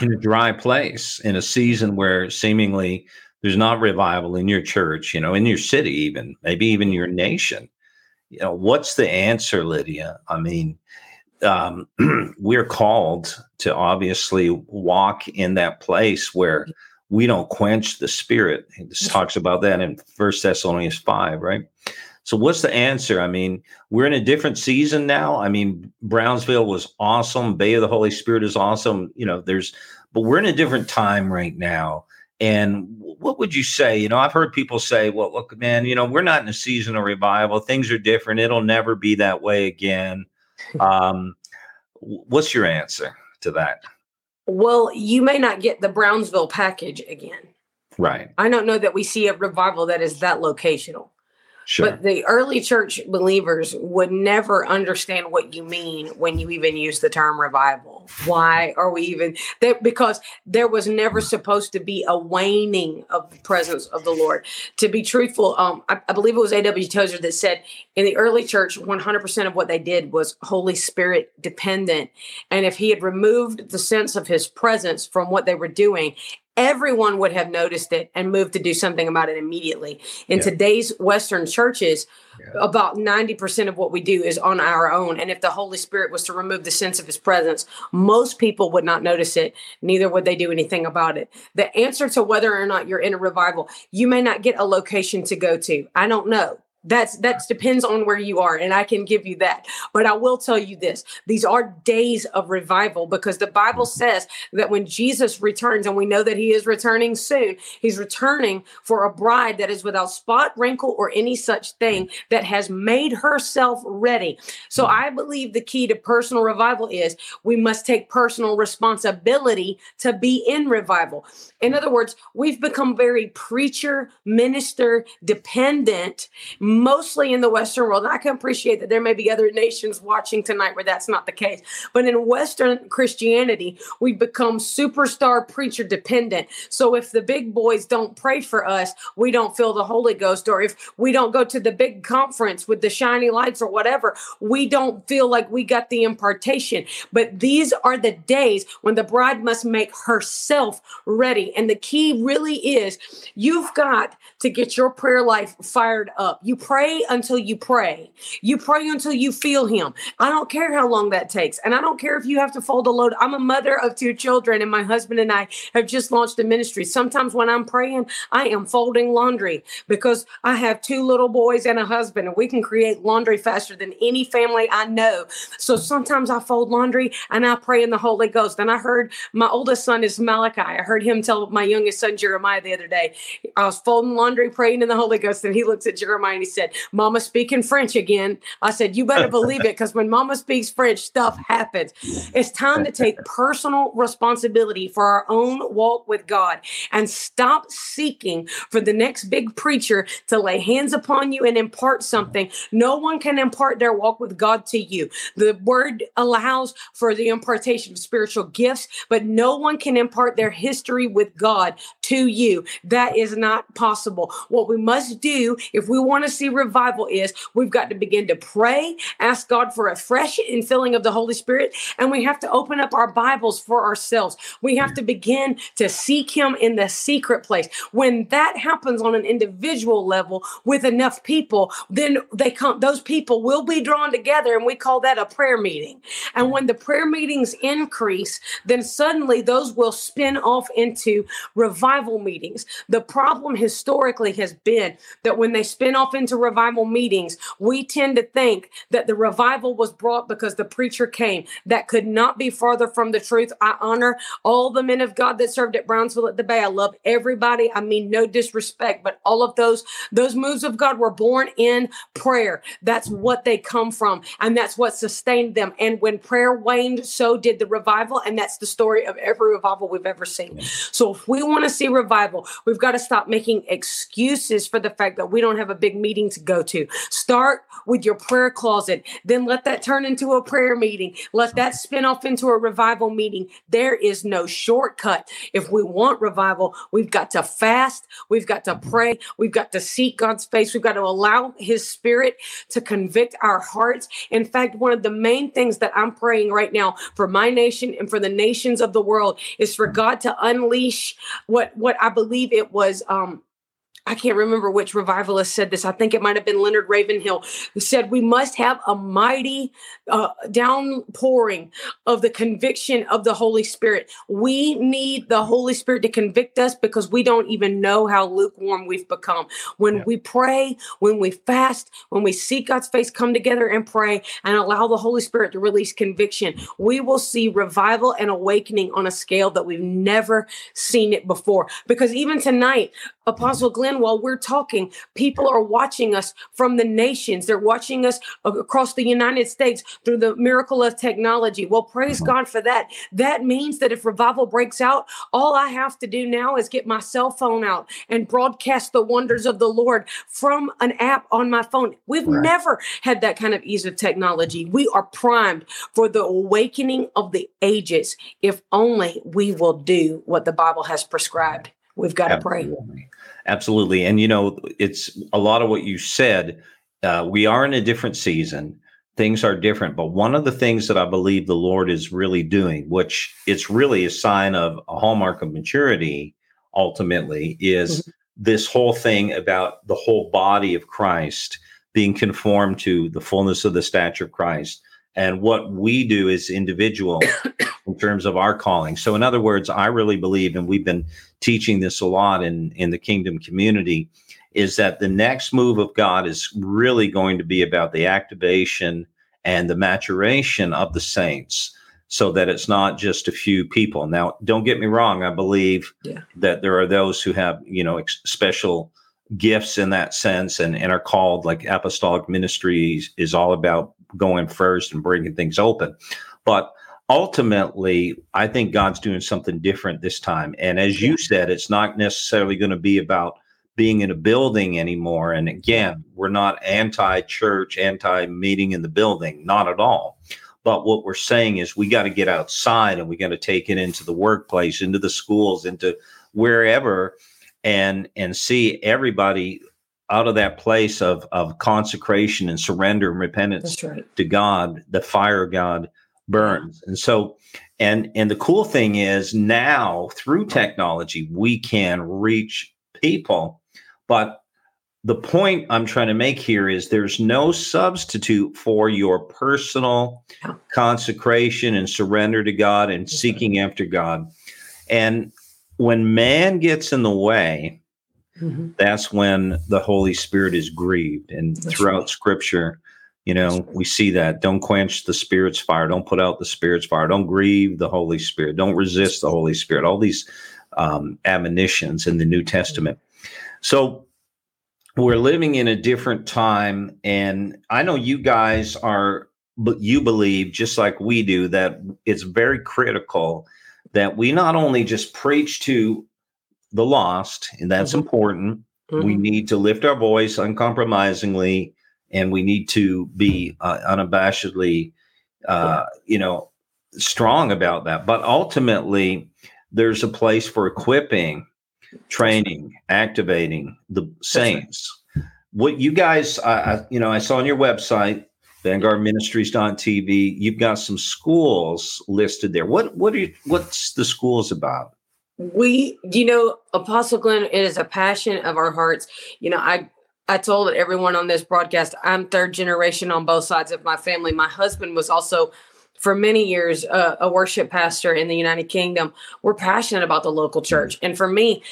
in a dry place, in a season where seemingly there's not revival in your church, you know, in your city, even maybe even your nation, you know, what's the answer, Lydia? I mean, um, [clears throat] we're called to obviously walk in that place where we don't quench the spirit. He talks about that in First Thessalonians five, right? So what's the answer? I mean, we're in a different season now. I mean, Brownsville was awesome. Bay of the Holy Spirit is awesome. You know, there's, but we're in a different time right now. And what would you say? You know, I've heard people say, well, look, man, you know, we're not in a season of revival. Things are different. It'll never be that way again. Um, what's your answer to that? Well, you may not get the Brownsville package again. Right. I don't know that we see a revival that is that locational. Sure. But the early church believers would never understand what you mean when you even use the term revival. Why are we even that? Because there was never supposed to be a waning of the presence of the Lord. To be truthful, um, I, I believe it was A.W. Tozer that said in the early church, 100% of what they did was Holy Spirit dependent. And if he had removed the sense of his presence from what they were doing, everyone would have noticed it and moved to do something about it immediately. In yeah. today's Western churches, yeah. about 90% of what we do is on our own. And if the Holy Spirit was to remove the sense of his presence, most people would not notice it, neither would they do anything about it. The answer to whether or not you're in a revival, you may not get a location to go to. I don't know. That's that depends on where you are, and I can give you that. But I will tell you this: these are days of revival because the Bible mm-hmm. says that when Jesus returns, and we know that He is returning soon, He's returning for a bride that is without spot, wrinkle, or any such thing that has made herself ready. So mm-hmm. I believe the key to personal revival is we must take personal responsibility to be in revival. In other words, we've become very preacher, minister dependent mostly in the Western world. And I can appreciate that there may be other nations watching tonight where that's not the case. But in Western Christianity, we've become superstar preacher dependent. So if the big boys don't pray for us, we don't feel the Holy Ghost. Or if we don't go to the big conference with the shiny lights or whatever, we don't feel like we got the impartation. But these are the days when the bride must make herself ready. And the key really is you've got to get your prayer life fired up. You pray until you pray. You pray until you feel Him. I don't care how long that takes. And I don't care if you have to fold a load. I'm a mother of two children, and my husband and I have just launched a ministry. Sometimes when I'm praying, I am folding laundry because I have two little boys and a husband, and we can create laundry faster than any family I know. So sometimes I fold laundry and I pray in the Holy Ghost. And I heard my oldest son is Malachi. I heard him tell my youngest son Jeremiah the other day. I was folding laundry, praying in the Holy Ghost, and he looks at Jeremiah and he said, Mama speaking French again. I said, You better believe it because when Mama speaks French, stuff happens. It's time to take [laughs] personal responsibility for our own walk with God and stop seeking for the next big preacher to lay hands upon you and impart something. No one can impart their walk with God to you. The word allows for the impartation of spiritual gifts, but no one can impart their history with God to you. That is not possible. What we must do if we want to see revival is we've got to begin to pray, ask God for a fresh infilling of the Holy Spirit, and we have to open up our Bibles for ourselves. We have to begin to seek Him in the secret place. When that happens on an individual level with enough people, then they come, those people will be drawn together, and we call that a prayer meeting. And when the prayer meetings increase, then suddenly those will spin off into revival meetings. The problem historically has been that when they spin off into revival meetings, we tend to think that the revival was brought because the preacher came. That could not be farther from the truth. I honor all the men of God that served at Brownsville at the Bay. I love everybody. I mean no disrespect, but all of those those moves of God were born in prayer. That's what they come from and that's what sustained them. And when prayer waned, so did the revival and that's the story of every revival we've ever seen. So if we want to see revival, we've got to stop making excuses for the fact that we don't have a big meeting to go to. Start with your prayer closet, then let that turn into a prayer meeting. Let that spin off into a revival meeting. There is no shortcut. If we want revival, we've got to fast, we've got to pray, we've got to seek God's face, we've got to allow His Spirit to convict our hearts. In fact, one of the main things that I'm praying right now for my nation and for the nations of the world is for God to unleash what what I believe it was um I can't remember which revivalist said this. I think it might have been Leonard Ravenhill who said, We must have a mighty uh, downpouring of the conviction of the Holy Spirit. We need the Holy Spirit to convict us because we don't even know how lukewarm we've become. When yeah. we pray, when we fast, when we seek God's face, come together and pray and allow the Holy Spirit to release conviction, we will see revival and awakening on a scale that we've never seen it before. Because even tonight, Apostle Glenn, while we're talking, people are watching us from the nations. They're watching us across the United States through the miracle of technology. Well, praise mm-hmm. God for that. That means that if revival breaks out, all I have to do now is get my cell phone out and broadcast the wonders of the Lord from an app on my phone. We've right. never had that kind of ease of technology. We are primed for the awakening of the ages if only we will do what the Bible has prescribed. We've got Absolutely. to pray. Absolutely. And, you know, it's a lot of what you said. Uh, we are in a different season. Things are different. But one of the things that I believe the Lord is really doing, which it's really a sign of a hallmark of maturity ultimately, is mm-hmm. this whole thing about the whole body of Christ being conformed to the fullness of the stature of Christ and what we do as individual [coughs] in terms of our calling. So, in other words, I really believe, and we've been teaching this a lot in, in the kingdom community, is that the next move of God is really going to be about the activation and the maturation of the saints so that it's not just a few people. Now, don't get me wrong, I believe yeah. that there are those who have, you know, ex- special gifts in that sense and, and are called like apostolic ministries is all about going first and breaking things open. But ultimately, I think God's doing something different this time. And as you said, it's not necessarily going to be about being in a building anymore. And again, we're not anti church, anti meeting in the building, not at all. But what we're saying is we got to get outside and we got to take it into the workplace, into the schools, into wherever and and see everybody out of that place of of consecration and surrender and repentance right. to God, the fire of God burns. And so and and the cool thing is now through technology we can reach people but the point I'm trying to make here is there's no substitute for your personal consecration and surrender to God and seeking after God. And when man gets in the way, mm-hmm. that's when the Holy Spirit is grieved. And that's throughout right. scripture, you know, we see that. Don't quench the Spirit's fire. Don't put out the Spirit's fire. Don't grieve the Holy Spirit. Don't resist the Holy Spirit. All these um, admonitions in the New Testament. So, we're living in a different time and i know you guys are but you believe just like we do that it's very critical that we not only just preach to the lost and that's mm-hmm. important. Mm-hmm. we need to lift our voice uncompromisingly and we need to be uh, unabashedly uh, you know strong about that. But ultimately there's a place for equipping training activating the saints. What you guys I, you know i saw on your website Vanguard vanguardministries.tv you've got some schools listed there. What what are you, what's the schools about we you know apostle glenn it is a passion of our hearts you know i I told everyone on this broadcast, I'm third generation on both sides of my family. My husband was also, for many years, uh, a worship pastor in the United Kingdom. We're passionate about the local church. And for me,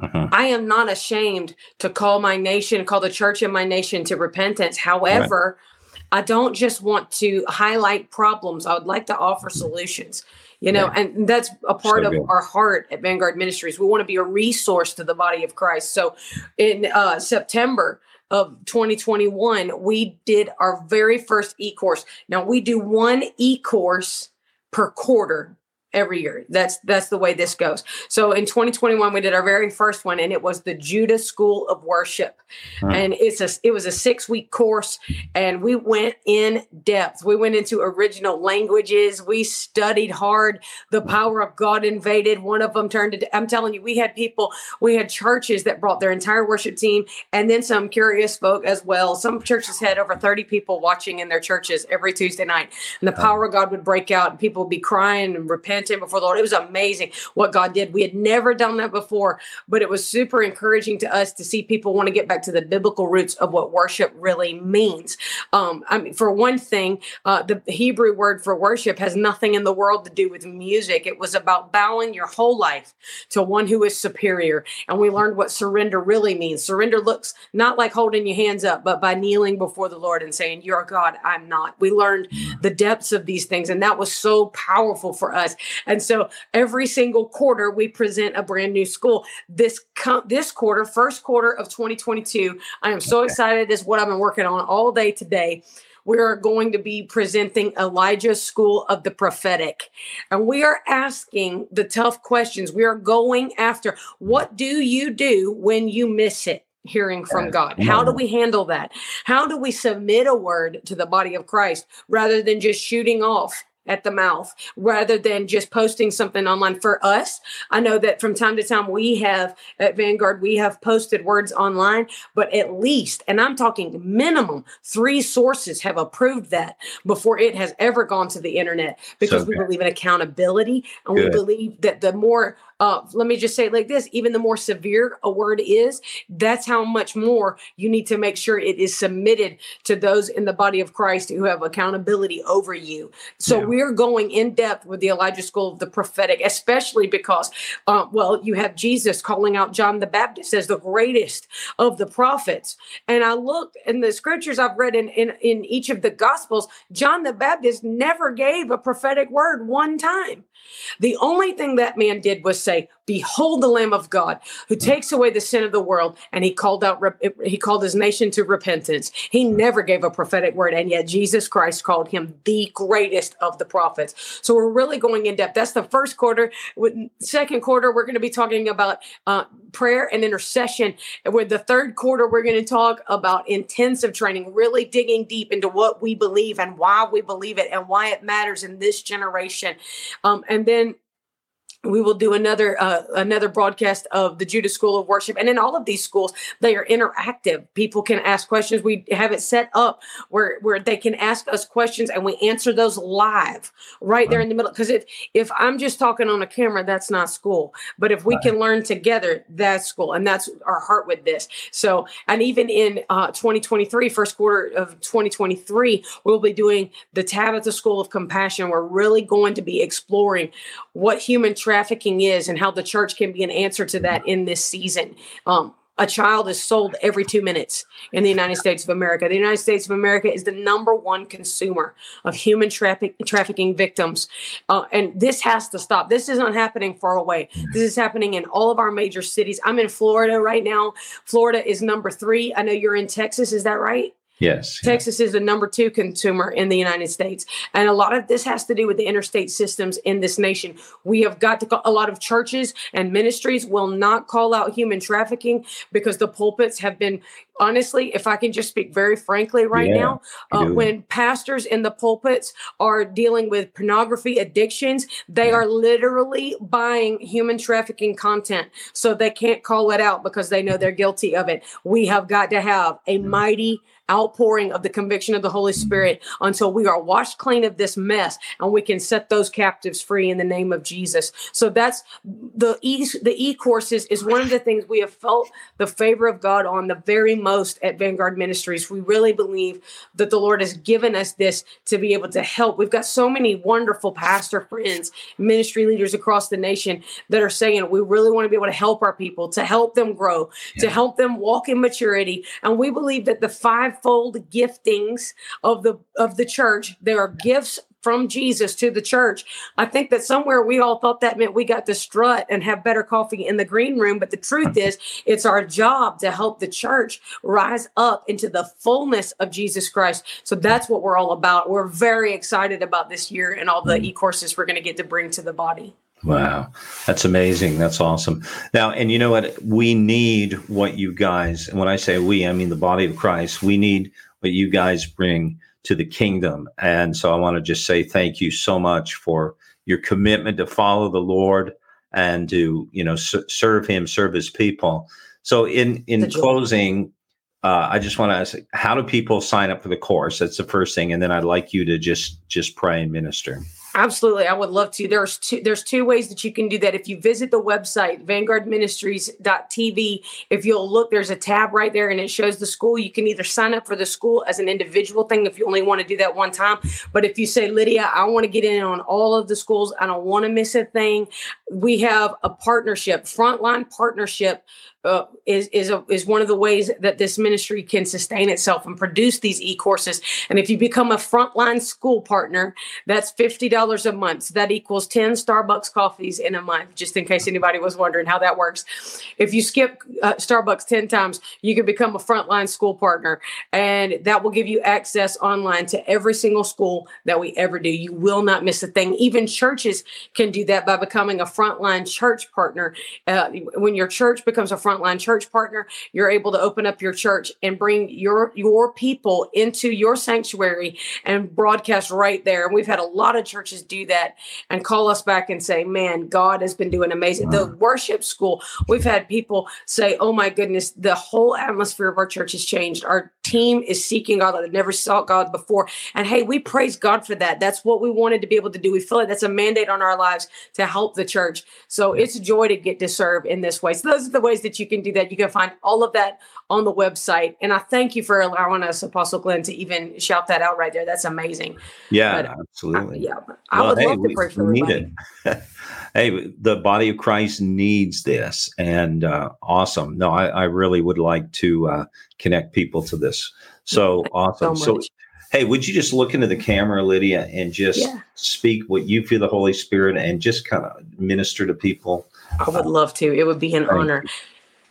uh-huh. I am not ashamed to call my nation, call the church in my nation to repentance. However, right. I don't just want to highlight problems, I would like to offer solutions you know yeah. and that's a part so of good. our heart at vanguard ministries we want to be a resource to the body of christ so in uh, september of 2021 we did our very first e-course now we do one e-course per quarter every year. That's that's the way this goes. So in 2021 we did our very first one and it was the Judah School of Worship. Hmm. And it's a it was a 6-week course and we went in depth. We went into original languages. We studied hard. The power of God invaded. One of them turned to I'm telling you we had people, we had churches that brought their entire worship team and then some curious folk as well. Some churches had over 30 people watching in their churches every Tuesday night. And the power of God would break out and people would be crying and repent before the Lord. It was amazing what God did. We had never done that before, but it was super encouraging to us to see people want to get back to the biblical roots of what worship really means. Um, I mean, for one thing, uh, the Hebrew word for worship has nothing in the world to do with music. It was about bowing your whole life to one who is superior. And we learned what surrender really means. Surrender looks not like holding your hands up, but by kneeling before the Lord and saying, You're God, I'm not. We learned the depths of these things. And that was so powerful for us. And so every single quarter we present a brand new school. This this quarter, first quarter of 2022, I am so okay. excited. This is what I've been working on all day today we are going to be presenting Elijah's School of the Prophetic. And we are asking the tough questions. We are going after what do you do when you miss it? Hearing from God. How do we handle that? How do we submit a word to the body of Christ rather than just shooting off at the mouth rather than just posting something online for us i know that from time to time we have at vanguard we have posted words online but at least and i'm talking minimum three sources have approved that before it has ever gone to the internet because so we believe in accountability and Good. we believe that the more uh, let me just say it like this even the more severe a word is, that's how much more you need to make sure it is submitted to those in the body of Christ who have accountability over you. So yeah. we're going in depth with the Elijah School of the Prophetic, especially because, uh, well, you have Jesus calling out John the Baptist as the greatest of the prophets. And I looked in the scriptures I've read in, in, in each of the Gospels, John the Baptist never gave a prophetic word one time. The only thing that man did was say, Behold the Lamb of God who takes away the sin of the world. And he called out, he called his nation to repentance. He never gave a prophetic word. And yet Jesus Christ called him the greatest of the prophets. So we're really going in depth. That's the first quarter. Second quarter, we're going to be talking about uh, prayer and intercession. With the third quarter, we're going to talk about intensive training, really digging deep into what we believe and why we believe it and why it matters in this generation. Um, and then we will do another uh, another broadcast of the Judah School of Worship, and in all of these schools, they are interactive. People can ask questions. We have it set up where where they can ask us questions, and we answer those live right there in the middle. Because if if I'm just talking on a camera, that's not school. But if we right. can learn together, that's school, and that's our heart with this. So, and even in uh, 2023, first quarter of 2023, we'll be doing the Tabitha School of Compassion. We're really going to be exploring what human trafficking is and how the church can be an answer to that in this season. Um, a child is sold every two minutes in the United States of America. The United States of America is the number one consumer of human traffic, trafficking victims. Uh, and this has to stop. This isn't happening far away. This is happening in all of our major cities. I'm in Florida right now. Florida is number three. I know you're in Texas. Is that right? Yes. Texas is the number two consumer in the United States. And a lot of this has to do with the interstate systems in this nation. We have got to, call, a lot of churches and ministries will not call out human trafficking because the pulpits have been, honestly, if I can just speak very frankly right yeah, now, uh, when pastors in the pulpits are dealing with pornography addictions, they yeah. are literally buying human trafficking content so they can't call it out because they know they're guilty of it. We have got to have a mighty outpouring of the conviction of the Holy Spirit until we are washed clean of this mess and we can set those captives free in the name of Jesus. So that's the e the e courses is one of the things we have felt the favor of God on the very most at Vanguard Ministries. We really believe that the Lord has given us this to be able to help. We've got so many wonderful pastor friends, ministry leaders across the nation that are saying we really want to be able to help our people, to help them grow, yeah. to help them walk in maturity. And we believe that the five fivefold giftings of the of the church. There are gifts from Jesus to the church. I think that somewhere we all thought that meant we got to strut and have better coffee in the green room. But the truth is, it's our job to help the church rise up into the fullness of Jesus Christ. So that's what we're all about. We're very excited about this year and all the mm. e courses we're going to get to bring to the body. Wow. That's amazing. That's awesome. Now, and you know what? We need what you guys, and when I say we, I mean the body of Christ, we need what you guys bring to the kingdom. And so I want to just say thank you so much for your commitment to follow the Lord and to, you know, s- serve him, serve his people. So in in closing, uh, I just want to ask, how do people sign up for the course? That's the first thing, and then I'd like you to just just pray and minister. Absolutely, I would love to. There's two there's two ways that you can do that. If you visit the website vanguardministries.tv, if you'll look, there's a tab right there and it shows the school. You can either sign up for the school as an individual thing if you only want to do that one time. But if you say, Lydia, I want to get in on all of the schools, I don't want to miss a thing. We have a partnership, frontline partnership uh, is is a, is one of the ways that this ministry can sustain itself and produce these e-courses. And if you become a frontline school partner, that's fifty dollars a month. So that equals ten Starbucks coffees in a month. Just in case anybody was wondering how that works. If you skip uh, Starbucks ten times, you can become a frontline school partner, and that will give you access online to every single school that we ever do. You will not miss a thing. Even churches can do that by becoming a frontline church partner. Uh, when your church becomes a front frontline church partner, you're able to open up your church and bring your your people into your sanctuary and broadcast right there. And we've had a lot of churches do that and call us back and say, "Man, God has been doing amazing." Wow. The worship school, we've had people say, "Oh my goodness, the whole atmosphere of our church has changed. Our team is seeking God that never sought God before." And hey, we praise God for that. That's what we wanted to be able to do. We feel like that's a mandate on our lives to help the church. So it's a joy to get to serve in this way. So those are the ways that you can do that. You can find all of that on the website. And I thank you for allowing us, Apostle Glenn, to even shout that out right there. That's amazing. Yeah, but, absolutely. I, yeah, I well, would hey, love to pray for everybody. [laughs] hey, the body of Christ needs this, and uh, awesome. No, I, I, really would like to uh, connect people to this. So awesome. So, so, hey, would you just look into the camera, Lydia, and just yeah. speak what you feel the Holy Spirit, and just kind of minister to people? I would love to. It would be an honor.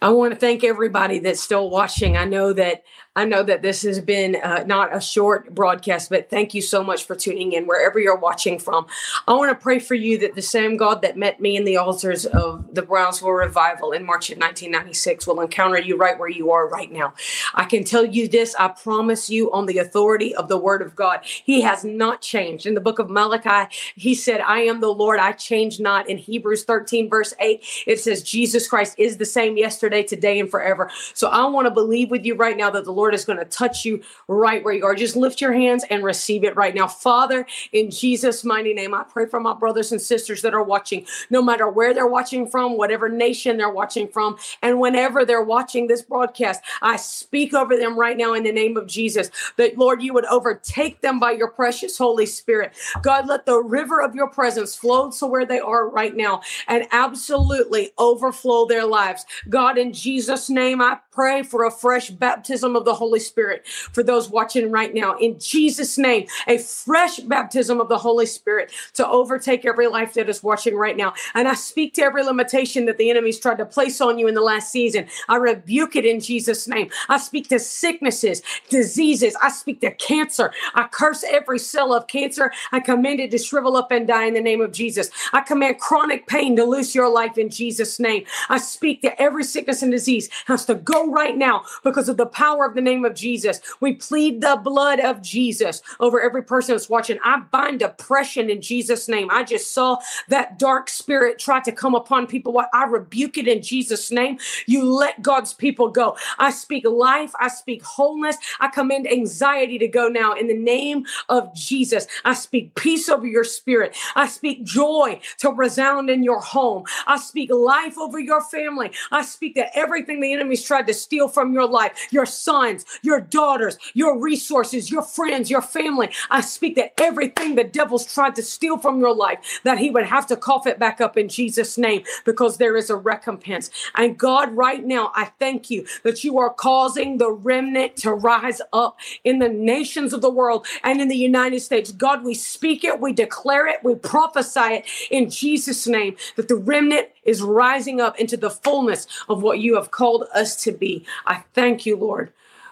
I want to thank everybody that's still watching. I know that I know that this has been uh, not a short broadcast, but thank you so much for tuning in wherever you're watching from. I want to pray for you that the same God that met me in the altars of the Brownsville revival in March of 1996 will encounter you right where you are right now. I can tell you this I promise you on the authority of the word of God. He has not changed. In the book of Malachi, he said, I am the Lord, I change not. In Hebrews 13, verse 8, it says, Jesus Christ is the same yesterday, today, and forever. So I want to believe with you right now that the Lord is going to touch you right where you are. Just lift your hands and receive it right now. Father, in Jesus' mighty name, I pray for my brothers and sisters that are watching, no matter where they're watching from, whatever nation they're watching from, and whenever they're watching this broadcast, I speak over them right now in the name of Jesus that, Lord, you would overtake them by your precious Holy Spirit. God, let the river of your presence flow to where they are right now and absolutely overflow their lives. God, in Jesus' name, I pray for a fresh baptism of the Holy Spirit for those watching right now. In Jesus' name, a fresh baptism of the Holy Spirit to overtake every life that is watching right now. And I speak to every limitation that the enemy's tried to place on you in the last season. I rebuke it in Jesus' name. I speak to sicknesses, diseases. I speak to cancer. I curse every cell of cancer. I command it to shrivel up and die in the name of Jesus. I command chronic pain to loose your life in Jesus' name. I speak to every sickness and disease has to go right now because of the power of the name of Jesus. We plead the blood of Jesus over every person that's watching. I bind depression in Jesus' name. I just saw that dark spirit try to come upon people. What I rebuke it in Jesus' name. You let God's people go. I speak life. I speak wholeness. I command anxiety to go now in the name of Jesus. I speak peace over your spirit. I speak joy to resound in your home. I speak life over your family. I speak that everything the enemy's tried to steal from your life, your sons, your daughters, your resources, your friends, your family. I speak that everything the devil's tried to steal from your life, that he would have to cough it back up in Jesus' name because there is a recompense. And God, right now, I thank you that you are causing the remnant to rise up in the nations of the world and in the United States. God, we speak it, we declare it, we prophesy it in Jesus' name that the remnant is rising up into the fullness of what you have called us to be. I thank you, Lord,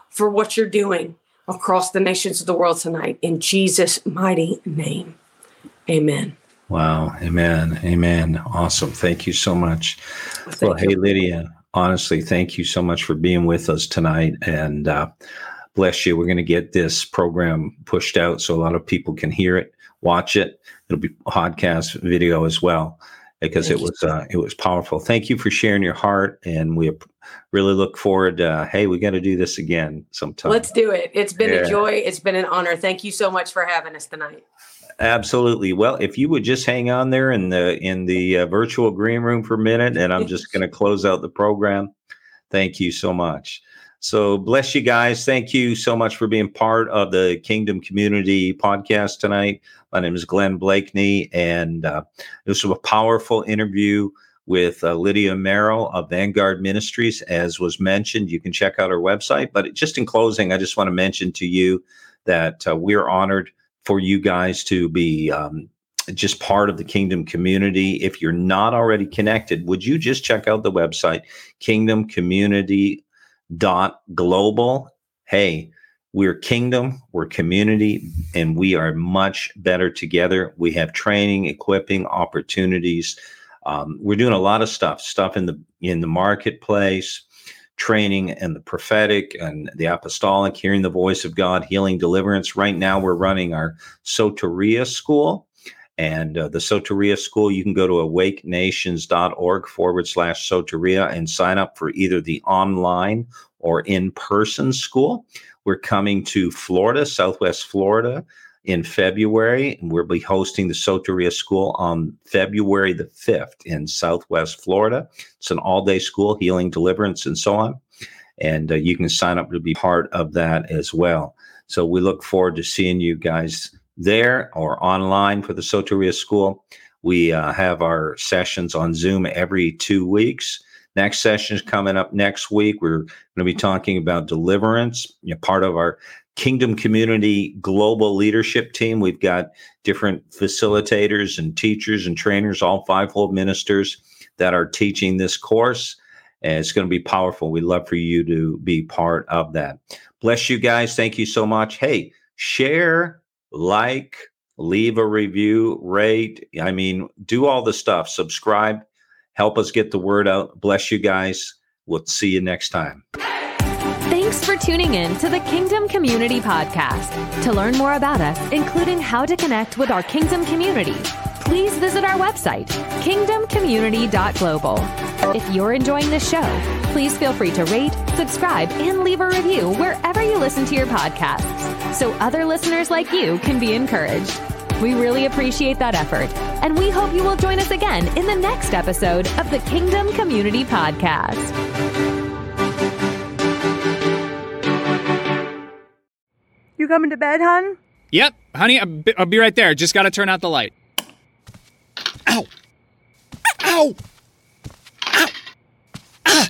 for what you're doing across the nations of the world tonight. In Jesus' mighty name. Amen. Wow. Amen. Amen. Awesome. Thank you so much. Well, well hey, Lydia, honestly, thank you so much for being with us tonight. And uh, bless you. We're going to get this program pushed out so a lot of people can hear it, watch it. It'll be podcast video as well because Thank it was uh, it was powerful. Thank you for sharing your heart, and we really look forward. Uh, hey, we got to do this again sometime. Let's do it. It's been yeah. a joy. It's been an honor. Thank you so much for having us tonight. Absolutely. Well, if you would just hang on there in the in the uh, virtual green room for a minute, and I'm just [laughs] going to close out the program. Thank you so much. So bless you guys. Thank you so much for being part of the Kingdom Community podcast tonight. My name is Glenn Bleakney, and uh, this was a powerful interview with uh, Lydia Marrow of Vanguard Ministries. As was mentioned, you can check out our website. But just in closing, I just want to mention to you that uh, we're honored for you guys to be um, just part of the kingdom community. If you're not already connected, would you just check out the website, Kingdom Community dot global. Hey, we're kingdom, we're community, and we are much better together. We have training, equipping, opportunities. Um, we're doing a lot of stuff, stuff in the in the marketplace, training and the prophetic and the apostolic, hearing the voice of God, healing, deliverance. Right now, we're running our Soteria School. And uh, the Soteria School, you can go to awakenations.org forward slash Soteria and sign up for either the online or in person school. We're coming to Florida, Southwest Florida in February, and we'll be hosting the Soteria School on February the 5th in Southwest Florida. It's an all day school, healing, deliverance, and so on. And uh, you can sign up to be part of that as well. So we look forward to seeing you guys there or online for the Soteria School. We uh, have our sessions on Zoom every two weeks. Next session is coming up next week. We're going to be talking about deliverance. You know, part of our Kingdom Community Global Leadership Team. We've got different facilitators and teachers and trainers, all fivefold ministers that are teaching this course. And it's going to be powerful. We'd love for you to be part of that. Bless you guys. Thank you so much. Hey, share like, leave a review, rate. I mean, do all the stuff. Subscribe, help us get the word out. Bless you guys. We'll see you next time. Thanks for tuning in to the Kingdom Community Podcast. To learn more about us, including how to connect with our Kingdom community, please visit our website, kingdomcommunity.global. If you're enjoying the show, please feel free to rate, subscribe, and leave a review wherever you listen to your podcasts so other listeners like you can be encouraged. We really appreciate that effort, and we hope you will join us again in the next episode of the Kingdom Community Podcast. You coming to bed, hon? Yep, honey, I'll be, I'll be right there. Just gotta turn out the light. Ow! Ow! Ow! Ah!